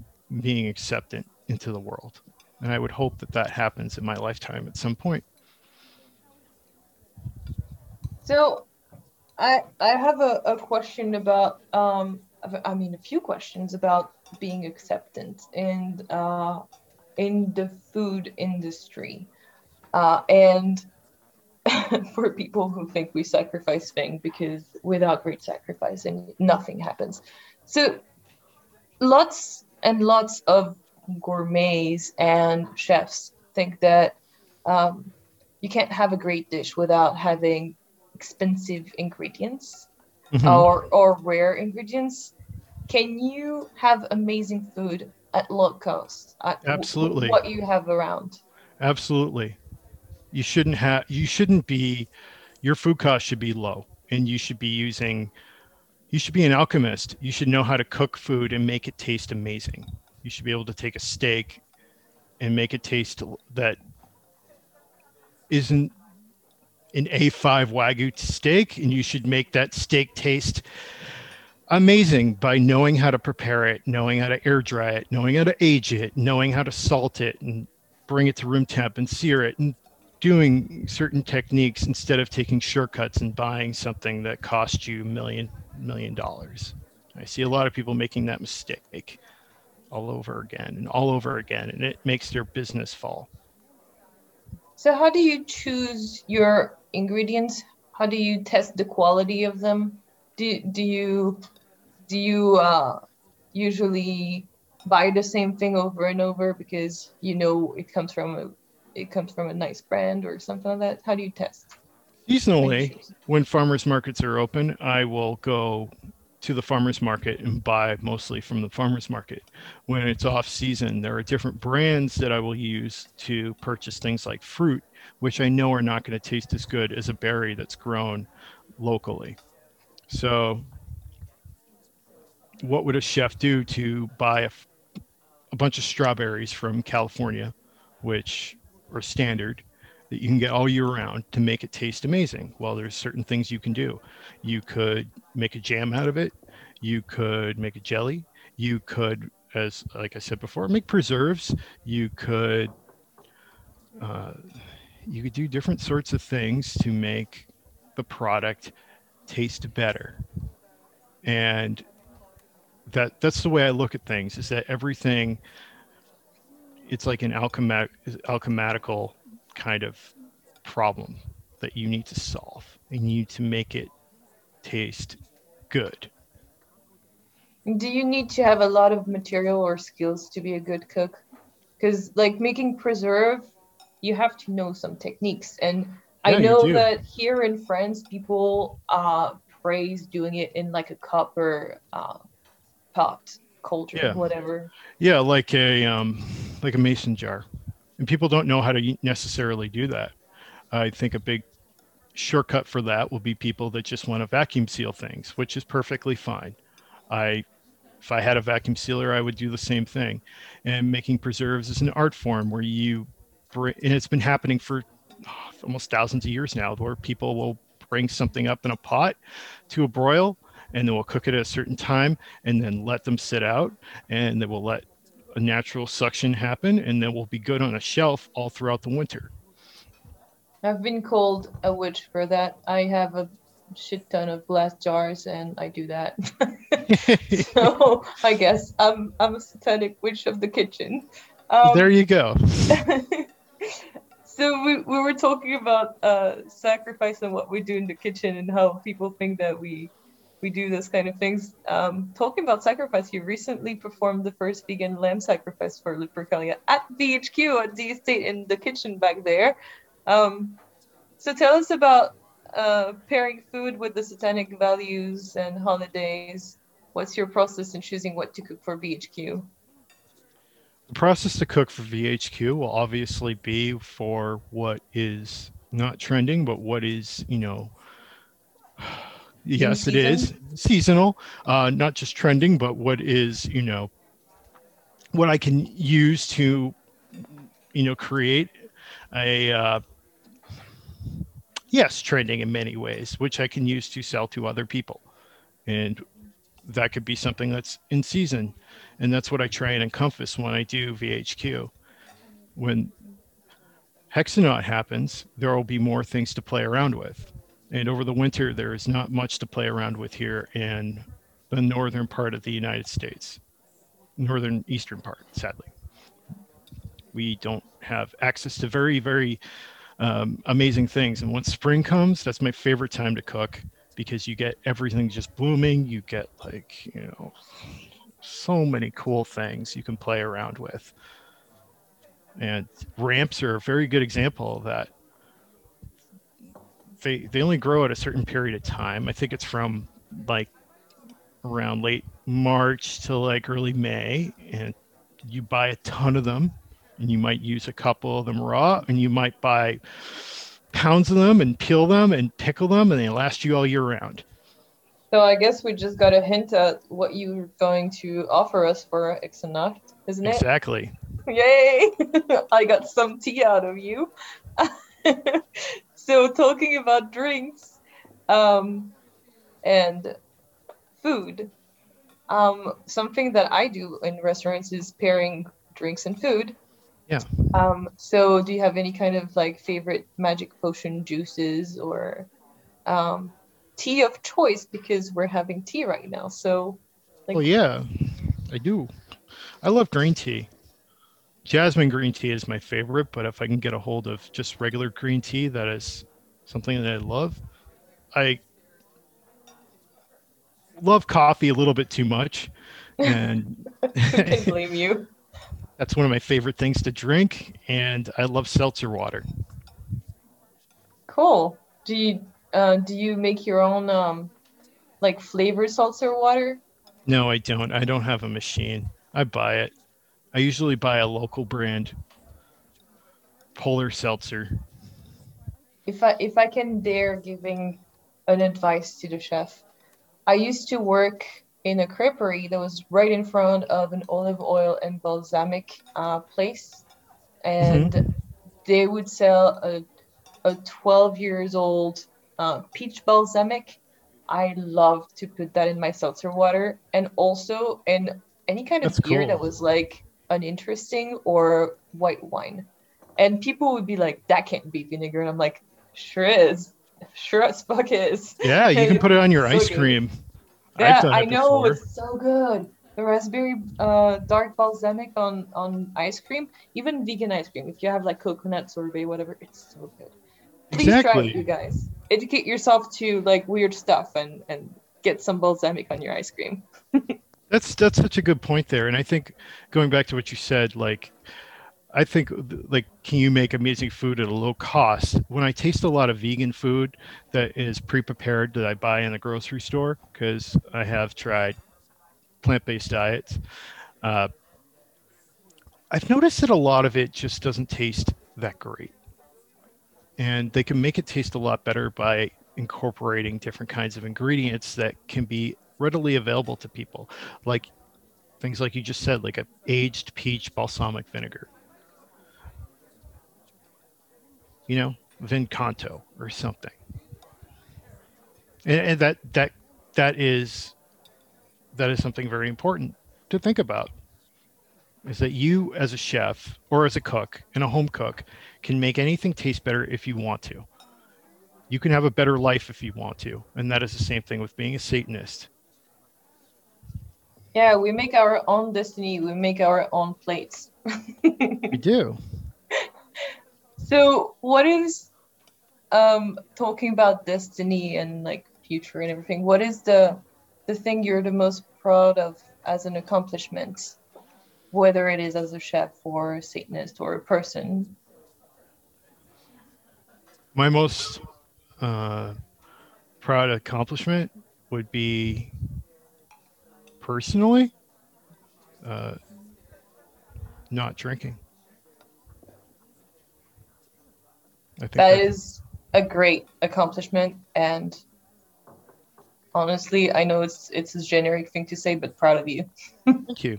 being accepted into the world. And I would hope that that happens in my lifetime at some point. So I I have a, a question about um I mean a few questions about being accepted in uh, in the food industry, uh, and for people who think we sacrifice things because without great sacrificing, nothing happens. So lots and lots of gourmets and chefs think that um, you can't have a great dish without having expensive ingredients mm-hmm. or or rare ingredients can you have amazing food at low cost? At Absolutely. what you have around. Absolutely. You shouldn't have. You shouldn't be. Your food cost should be low, and you should be using. You should be an alchemist. You should know how to cook food and make it taste amazing. You should be able to take a steak and make it taste that isn't an A5 Wagyu steak, and you should make that steak taste amazing by knowing how to prepare it, knowing how to air dry it, knowing how to age it, knowing how to salt it and bring it to room temp and sear it and doing certain techniques instead of taking shortcuts and buying something that costs you million million dollars. I see a lot of people making that mistake all over again and all over again and it makes their business fall. So how do you choose your ingredients? How do you test the quality of them? Do, do you do you uh, usually buy the same thing over and over because you know it comes from a it comes from a nice brand or something like that? How do you test? Seasonally, when farmers markets are open, I will go to the farmers market and buy mostly from the farmers market. When it's off season, there are different brands that I will use to purchase things like fruit, which I know are not going to taste as good as a berry that's grown locally. So what would a chef do to buy a, a bunch of strawberries from California, which are standard that you can get all year round to make it taste amazing? Well, there's certain things you can do. You could make a jam out of it. You could make a jelly. You could, as like I said before, make preserves. You could, uh, you could do different sorts of things to make the product taste better. And that that's the way I look at things is that everything it's like an alchemat- alchematical kind of problem that you need to solve and you need to make it taste good. Do you need to have a lot of material or skills to be a good cook? Because like making preserve, you have to know some techniques. And yeah, I know that here in France, people uh, praise doing it in like a copper uh, pot, cauldron, yeah. whatever. Yeah, like a um, like a mason jar, and people don't know how to necessarily do that. I think a big shortcut for that will be people that just want to vacuum seal things, which is perfectly fine. I if I had a vacuum sealer, I would do the same thing. And making preserves is an art form where you bring, and it's been happening for almost thousands of years now, where people will bring something up in a pot to a broil and then we'll cook it at a certain time and then let them sit out and then we'll let a natural suction happen, and then we'll be good on a shelf all throughout the winter. I've been called a witch for that. I have a shit ton of glass jars and I do that. so I guess I'm I'm a satanic witch of the kitchen. Um, there you go. so we, we were talking about uh, sacrifice and what we do in the kitchen and how people think that we we do this kind of things. Um, talking about sacrifice, you recently performed the first vegan lamb sacrifice for Lupercalia at VHQ at the estate in the kitchen back there. Um, so tell us about uh, pairing food with the satanic values and holidays. What's your process in choosing what to cook for VHQ? The process to cook for VHQ will obviously be for what is not trending, but what is, you know, yes, it is seasonal, uh, not just trending, but what is, you know, what I can use to, you know, create a, uh, yes, trending in many ways, which I can use to sell to other people. And that could be something that's in season. And that's what I try and encompass when I do VHQ. When Hexennacht happens, there will be more things to play around with. And over the winter, there is not much to play around with here in the northern part of the United States, northern eastern part, sadly. We don't have access to very, very um, amazing things. And once spring comes, that's my favorite time to cook because you get everything just blooming. You get like, you know, so many cool things you can play around with. And ramps are a very good example of that. They, they only grow at a certain period of time. I think it's from like around late March to like early May. And you buy a ton of them and you might use a couple of them raw and you might buy pounds of them and peel them and pickle them and they last you all year round so i guess we just got a hint at what you're going to offer us for Hexennacht, isn't it exactly yay i got some tea out of you so talking about drinks um, and food um, something that i do in restaurants is pairing drinks and food yeah. Um, so do you have any kind of like favorite magic potion juices or um, tea of choice because we're having tea right now. So like, Well yeah, I do. I love green tea. Jasmine green tea is my favorite, but if I can get a hold of just regular green tea, that is something that I love. I love coffee a little bit too much. And I can blame you. That's one of my favorite things to drink, and I love seltzer water. Cool. Do you uh, do you make your own um, like flavored seltzer water? No, I don't. I don't have a machine. I buy it. I usually buy a local brand, Polar Seltzer. If I if I can dare giving an advice to the chef, I used to work in a creperie that was right in front of an olive oil and balsamic uh, place, and mm-hmm. they would sell a a 12 years old uh, peach balsamic. I love to put that in my seltzer water, and also in any kind of That's beer cool. that was like uninteresting or white wine. And people would be like, "That can't be vinegar," and I'm like, "Sure is." Sure as fuck is. Yeah, you can put it on your so ice cream. Yeah, I know before. it's so good. The raspberry uh, dark balsamic on on ice cream, even vegan ice cream. If you have like coconut sorbet, whatever, it's so good. Please exactly. try it, you guys. Educate yourself to like weird stuff and and get some balsamic on your ice cream. that's that's such a good point there, and I think going back to what you said, like I think like can you make amazing food at a low cost? When I taste a lot of vegan food that is pre-prepared that I buy in the grocery store because I have tried plant-based diets, uh, I've noticed that a lot of it just doesn't taste that great, and they can make it taste a lot better by incorporating different kinds of ingredients that can be readily available to people, like things like you just said, like a aged peach balsamic vinegar you know, Vincanto or something. And, and that that that is that is something very important to think about. is that you, as a chef or as a cook and a home cook, can make anything taste better if you want to. You can have a better life if you want to. And that is the same thing with being a Satanist. Yeah, we make our own destiny, we make our own plates. we do. So, what is um talking about destiny and like future and everything? What is the the thing you're the most proud of as an accomplishment, whether it is as a chef or a Satanist or a person? My most uh, proud accomplishment would be personally uh, not drinking. I think that, that is a great accomplishment and honestly i know it's it's a generic thing to say but proud of you thank you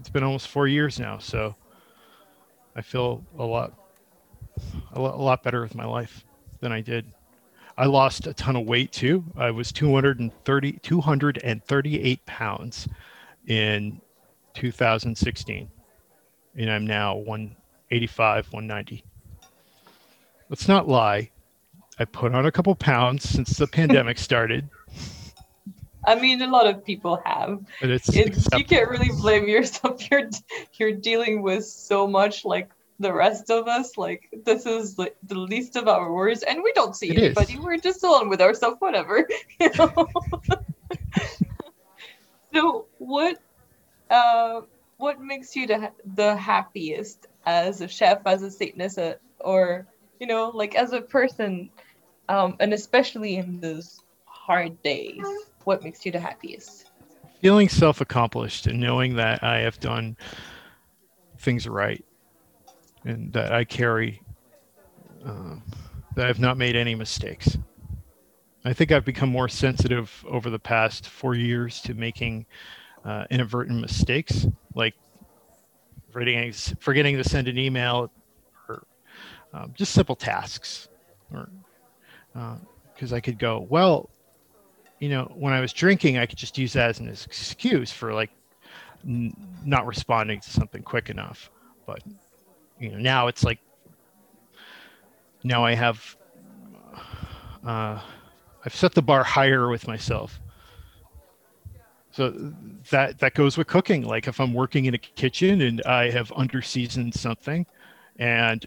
it's been almost four years now so i feel a lot a lot, a lot better with my life than i did i lost a ton of weight too. I was 230 238 pounds in 2016 and i'm now 185 190 let's not lie. I put on a couple pounds since the pandemic started. I mean, a lot of people have. It's, it's you can't really blame yourself. You're you're dealing with so much like the rest of us. Like this is like the least of our worries, and we don't see it anybody. Is. We're just alone with ourselves. Whatever. You know? so what uh what makes you the the happiest as a chef, as a Satanist, uh, or you know, like as a person, um, and especially in those hard days? what makes you the happiest? Feeling self accomplished and knowing that I have done things right and that I carry, um, that I've not made any mistakes. I think I've become more sensitive over the past four years to making uh, inadvertent mistakes, like forgetting, forgetting to send an email or um, just simple tasks. Or because uh, I could go, well, you know, when I was drinking, I could just use that as an excuse for like n- not responding to something quick enough. But you know, now it's like now I have uh, I've set the bar higher with myself. So that that goes with cooking. Like if I'm working in a kitchen and I have under seasoned something, and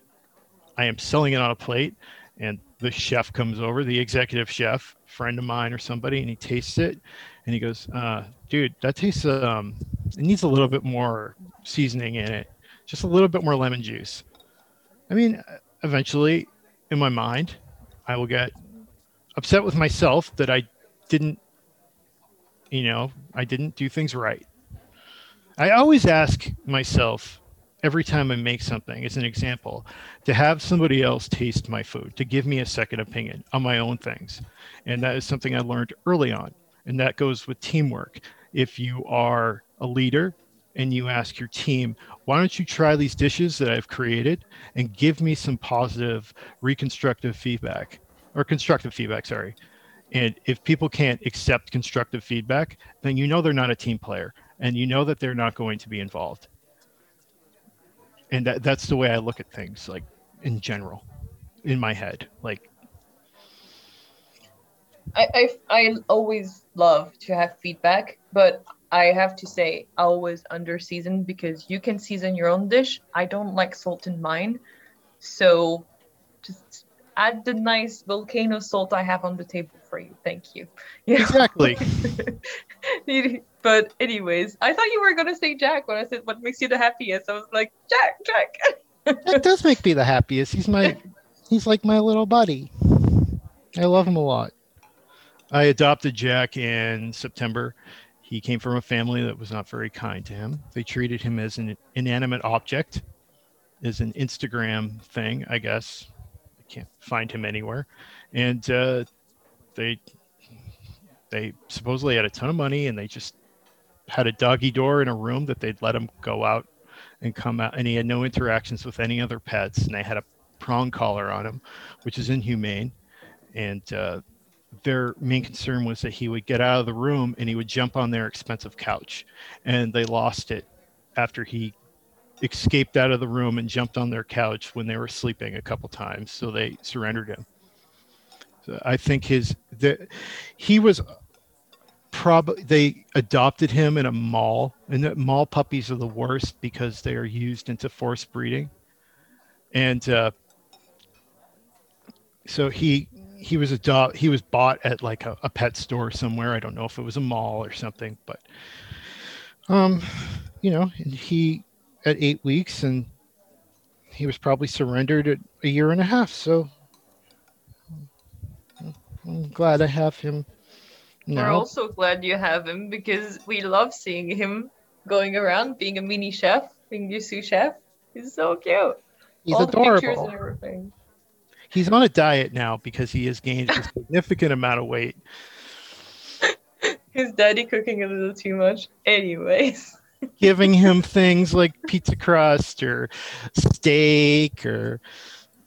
I am selling it on a plate, and the chef comes over, the executive chef, friend of mine or somebody, and he tastes it, and he goes, uh, "Dude, that tastes um, it needs a little bit more seasoning in it, just a little bit more lemon juice." I mean, eventually, in my mind, I will get upset with myself that I didn't, you know, I didn't do things right. I always ask myself every time I make something, as an example, to have somebody else taste my food, to give me a second opinion on my own things. And that is something I learned early on. And that goes with teamwork. If you are a leader and you ask your team, why don't you try these dishes that I've created and give me some positive reconstructive feedback or constructive feedback, sorry. And if people can't accept constructive feedback, then you know they're not a team player and you know that they're not going to be involved and that, that's the way I look at things, like in general, in my head. Like, I, I, I always love to have feedback, but I have to say, always under season because you can season your own dish. I don't like salt in mine, so just add the nice volcano salt I have on the table for you. Thank you. you exactly. but anyways, I thought you were gonna say Jack when I said what makes you the happiest. I was like, Jack, Jack. that does make me the happiest. He's my he's like my little buddy. I love him a lot. I adopted Jack in September. He came from a family that was not very kind to him. They treated him as an inanimate object, as an Instagram thing, I guess. I can't find him anywhere. And uh, they they supposedly had a ton of money and they just had a doggy door in a room that they'd let him go out and come out and he had no interactions with any other pets and they had a prong collar on him which is inhumane and uh, their main concern was that he would get out of the room and he would jump on their expensive couch. And they lost it after he escaped out of the room and jumped on their couch when they were sleeping a couple times, so they surrendered him. So I think his the he was probably they adopted him in a mall, and the mall puppies are the worst because they are used into forced breeding, and uh, so he he was a dog. he was bought at like a, a pet store somewhere. I don't know if it was a mall or something, but um, you know, he at eight weeks and he was probably surrendered at a year and a half. So I'm glad I have him. Now. We're also glad you have him because we love seeing him going around being a mini chef, being your sous chef. He's so cute. He's All adorable. the pictures and everything. He's on a diet now because he has gained a significant amount of weight. His daddy cooking a little too much. Anyways. Giving him things like pizza crust or steak or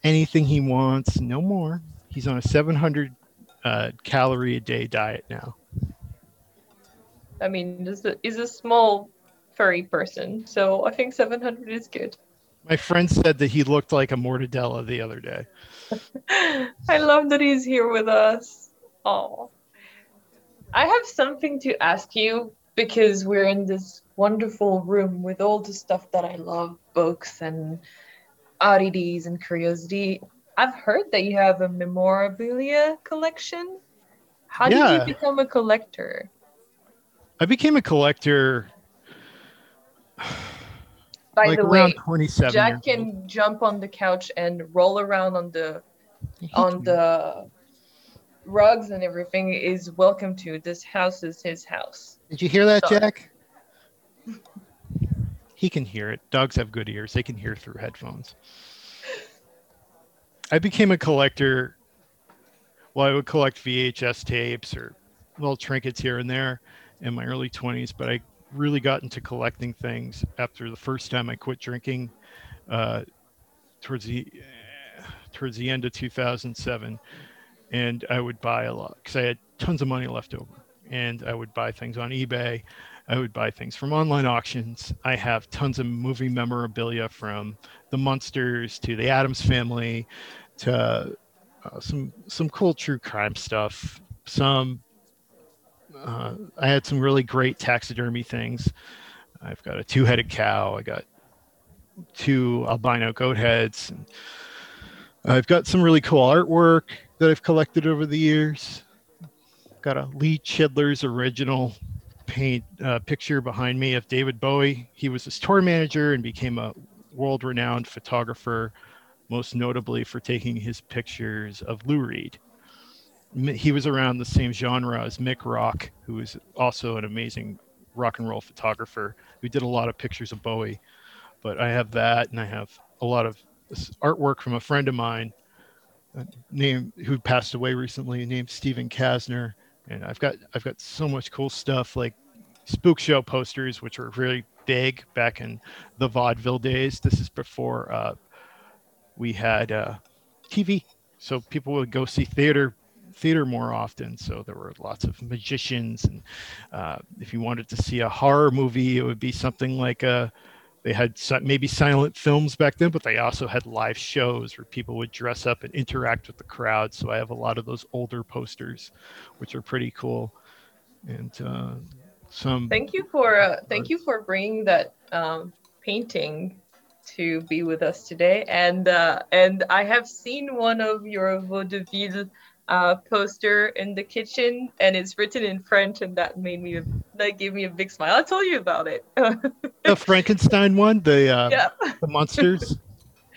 anything he wants. No more. He's on a 700 uh, calorie a day diet now. I mean, he's a, he's a small furry person, so I think 700 is good. My friend said that he looked like a mortadella the other day. I love that he's here with us. Oh. I have something to ask you because we're in this wonderful room with all the stuff that I love books and oddities and curiosity. I've heard that you have a memorabilia collection. How Yeah. did you become a collector? I became a collector By like the around way, 27 Jack years can jump on the couch and roll around on the on can- the rugs and everything is welcome to. This house is his house. Did you hear that, Sorry. Jack? He can hear it. Dogs have good ears. They can hear through headphones. I became a collector. Well, I would collect VHS tapes or little trinkets here and there in my early 20s, but I really got into collecting things after the first time I quit drinking uh, towards the towards the end of 2007 and I would buy a lot because I had tons of money left over and I would buy things on eBay. I would buy things from online auctions. I have tons of movie memorabilia from the Munsters to the Addams Family to uh, some some cool true crime stuff. Some uh, I had some really great taxidermy things. I've got a two-headed cow. I got two albino goat heads. And I've got some really cool artwork that I've collected over the years. Got a Lee Childers original paint uh, picture behind me of David Bowie. He was his tour manager and became a world renowned photographer, most notably for taking his pictures of Lou Reed. He was around the same genre as Mick Rock, who was also an amazing rock and roll photographer who did a lot of pictures of Bowie. But I have that, and I have a lot of artwork from a friend of mine uh, named who passed away recently named Stephen Kasner. And I've got I've got so much cool stuff like spook show posters which were really big back in the vaudeville days. This is before uh, we had uh, TV so people would go see theater theater more often so there were lots of magicians and uh, if you wanted to see a horror movie it would be something like a they had maybe silent films back then, but they also had live shows where people would dress up and interact with the crowd. So I have a lot of those older posters, which are pretty cool. And uh, some Thank you for uh, thank you for bringing that um, painting to be with us today. And uh, and I have seen one of your vaudeville uh, poster in the kitchen, and it's written in French, and that made me that gave me a big smile. I'll tell you about it. the Frankenstein one, the uh, yeah, the monsters.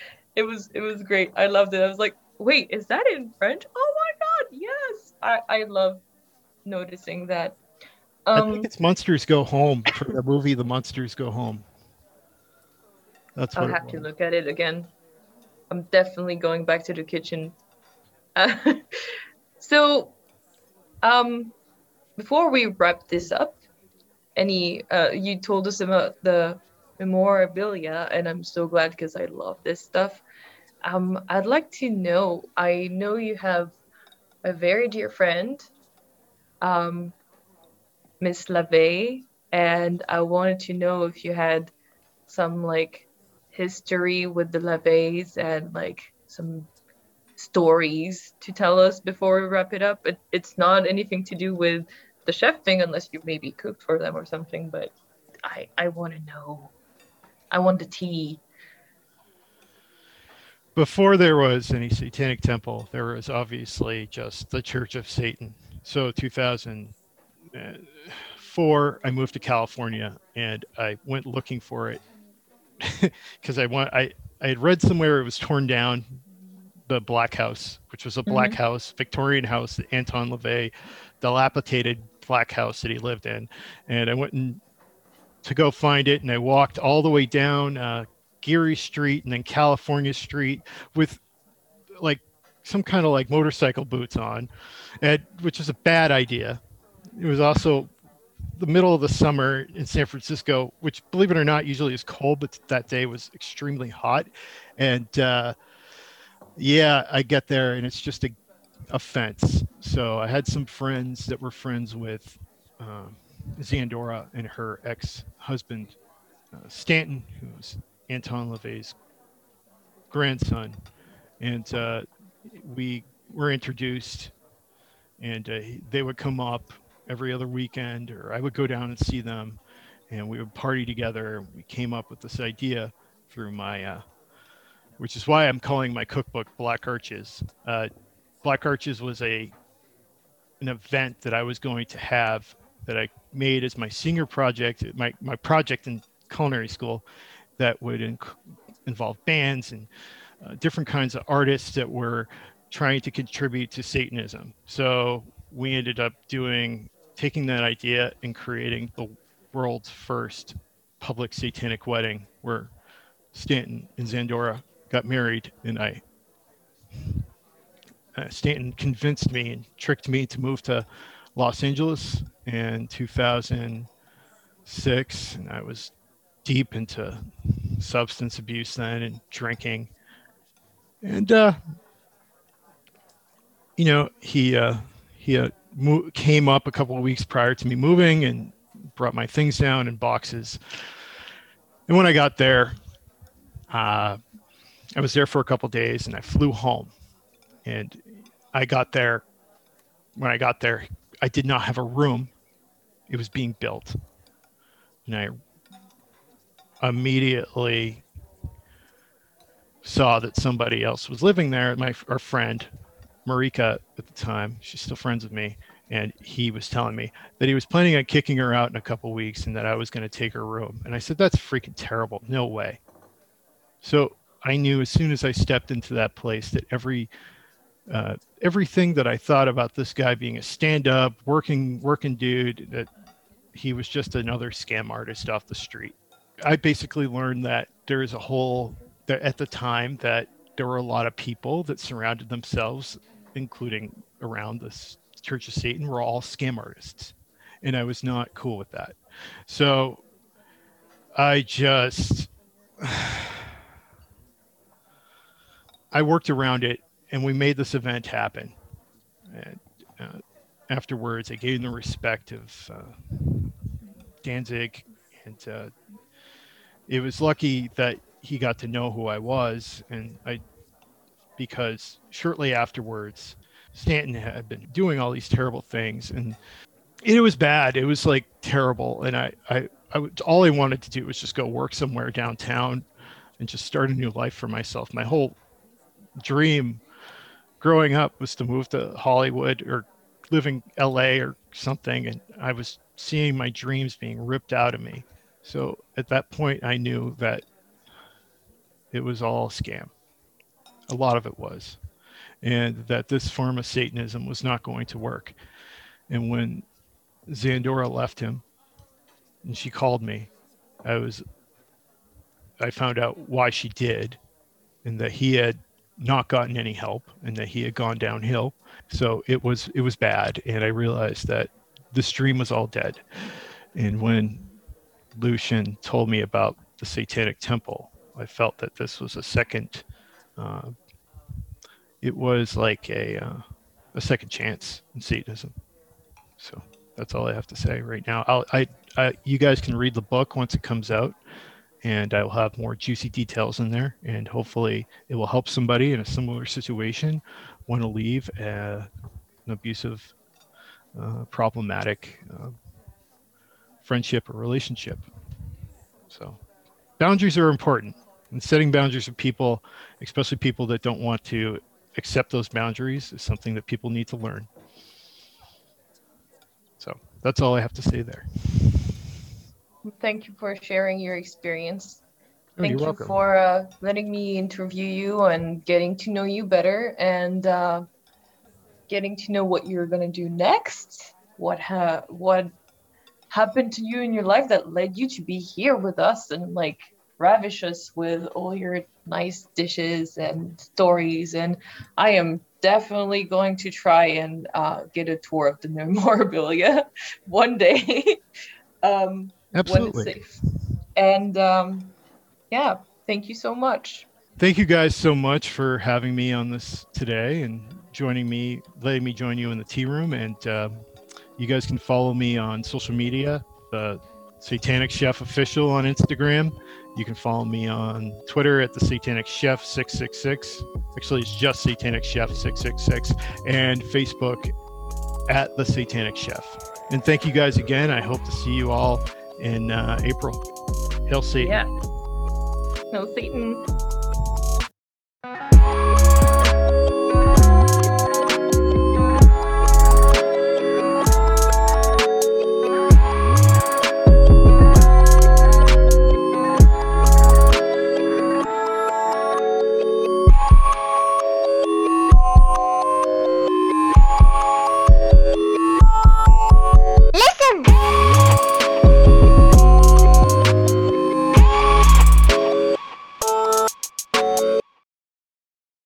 it was it was great. I loved it. I was like, wait, is that in French? Oh my god, yes! I I love noticing that. Um, I Um, think it's Monsters Go Home for the movie. The Monsters Go Home. That's what I'll have to look at it again. I'm definitely going back to the kitchen. So, um, before we wrap this up, any uh, you told us about the memorabilia, and I'm so glad because I love this stuff. Um, I'd like to know. I know you have a very dear friend, um, Miss LaVey, and I wanted to know if you had some like history with the LaVeys and like some stories to tell us before we wrap it up. It, it's not anything to do with the chef thing unless you maybe cooked for them or something, but I I want to know. I want the tea. Before there was any satanic temple, there was obviously just the Church of Satan. So 2004, I moved to California and I went looking for it because I want I I had read somewhere it was torn down the Black House, which was a black mm-hmm. house, Victorian house that Anton LaVey, dilapidated black house that he lived in. And I went and to go find it, and I walked all the way down uh, Geary Street and then California Street with like some kind of like motorcycle boots on, and which is a bad idea. It was also the middle of the summer in San Francisco, which believe it or not, usually is cold, but that day was extremely hot. And uh, yeah, I get there and it's just a, a fence. So I had some friends that were friends with um, Zandora and her ex husband, uh, Stanton, who was Anton LaVey's grandson. And uh, we were introduced, and uh, they would come up every other weekend, or I would go down and see them, and we would party together. We came up with this idea through my uh, which is why I'm calling my cookbook Black Arches. Uh, Black Arches was a an event that I was going to have that I made as my senior project, my, my project in culinary school that would inc- involve bands and uh, different kinds of artists that were trying to contribute to Satanism. So we ended up doing, taking that idea and creating the world's first public satanic wedding where Stanton and Zandora got married, and I uh, Stanton convinced me and tricked me to move to Los Angeles in 2006, and I was deep into substance abuse then and drinking, and uh, you know he uh, he uh, mo- came up a couple of weeks prior to me moving and brought my things down in boxes, and when I got there. Uh, I was there for a couple days and I flew home. And I got there. When I got there, I did not have a room. It was being built. And I immediately saw that somebody else was living there. My our friend Marika at the time, she's still friends with me, and he was telling me that he was planning on kicking her out in a couple weeks and that I was going to take her room. And I said, "That's freaking terrible. No way." So I knew as soon as I stepped into that place that every uh, everything that I thought about this guy being a stand-up, working working dude, that he was just another scam artist off the street. I basically learned that there is a whole that at the time that there were a lot of people that surrounded themselves, including around this Church of Satan, were all scam artists, and I was not cool with that. So I just I worked around it and we made this event happen. And, uh, afterwards, I gave him the respect of uh, Danzig, and uh, it was lucky that he got to know who I was, and I because shortly afterwards, Stanton had been doing all these terrible things, and it was bad. It was like terrible, and I, I, I all I wanted to do was just go work somewhere downtown and just start a new life for myself. My whole dream growing up was to move to Hollywood or living LA or something. And I was seeing my dreams being ripped out of me. So at that point, I knew that it was all scam. A lot of it was. And that this form of Satanism was not going to work. And when Zandora left him and she called me, I was, I found out why she did and that he had not gotten any help and that he had gone downhill. So it was it was bad, and I realized that the stream was all dead. And when Lucien told me about the Satanic Temple, I felt that this was a second. Uh, it was like a uh, a second chance in Satanism. So that's all I have to say right now. I'll, I, I, you guys can read the book once it comes out, and I will have more juicy details in there. And hopefully, it will help somebody in a similar situation want to leave uh, an abusive, uh, problematic uh, friendship or relationship. So, boundaries are important, and setting boundaries with people, especially people that don't want to accept those boundaries, is something that people need to learn. So, that's all I have to say there. Thank you for sharing your experience. Oh, Thank you're welcome. for uh, letting me interview you and getting to know you better and uh, getting to know what you're gonna do next. What ha- what happened to you in your life that led you to be here with us and like ravish us with all your nice dishes and stories. And I am definitely going to try and uh, get a tour of the memorabilia one day. um, Absolutely. when it's safe. And um, yeah, thank you so much. Thank you guys so much for having me on this today and joining me, letting me join you in the tea room. And uh, you guys can follow me on social media, the Satanic Chef Official on Instagram. You can follow me on Twitter at the Satanic Chef 666. Actually, it's just Satanic Chef 666 and Facebook at the Satanic Chef. And thank you guys again. I hope to see you all in uh, April. Hail Satan. Yeah. No, Satan.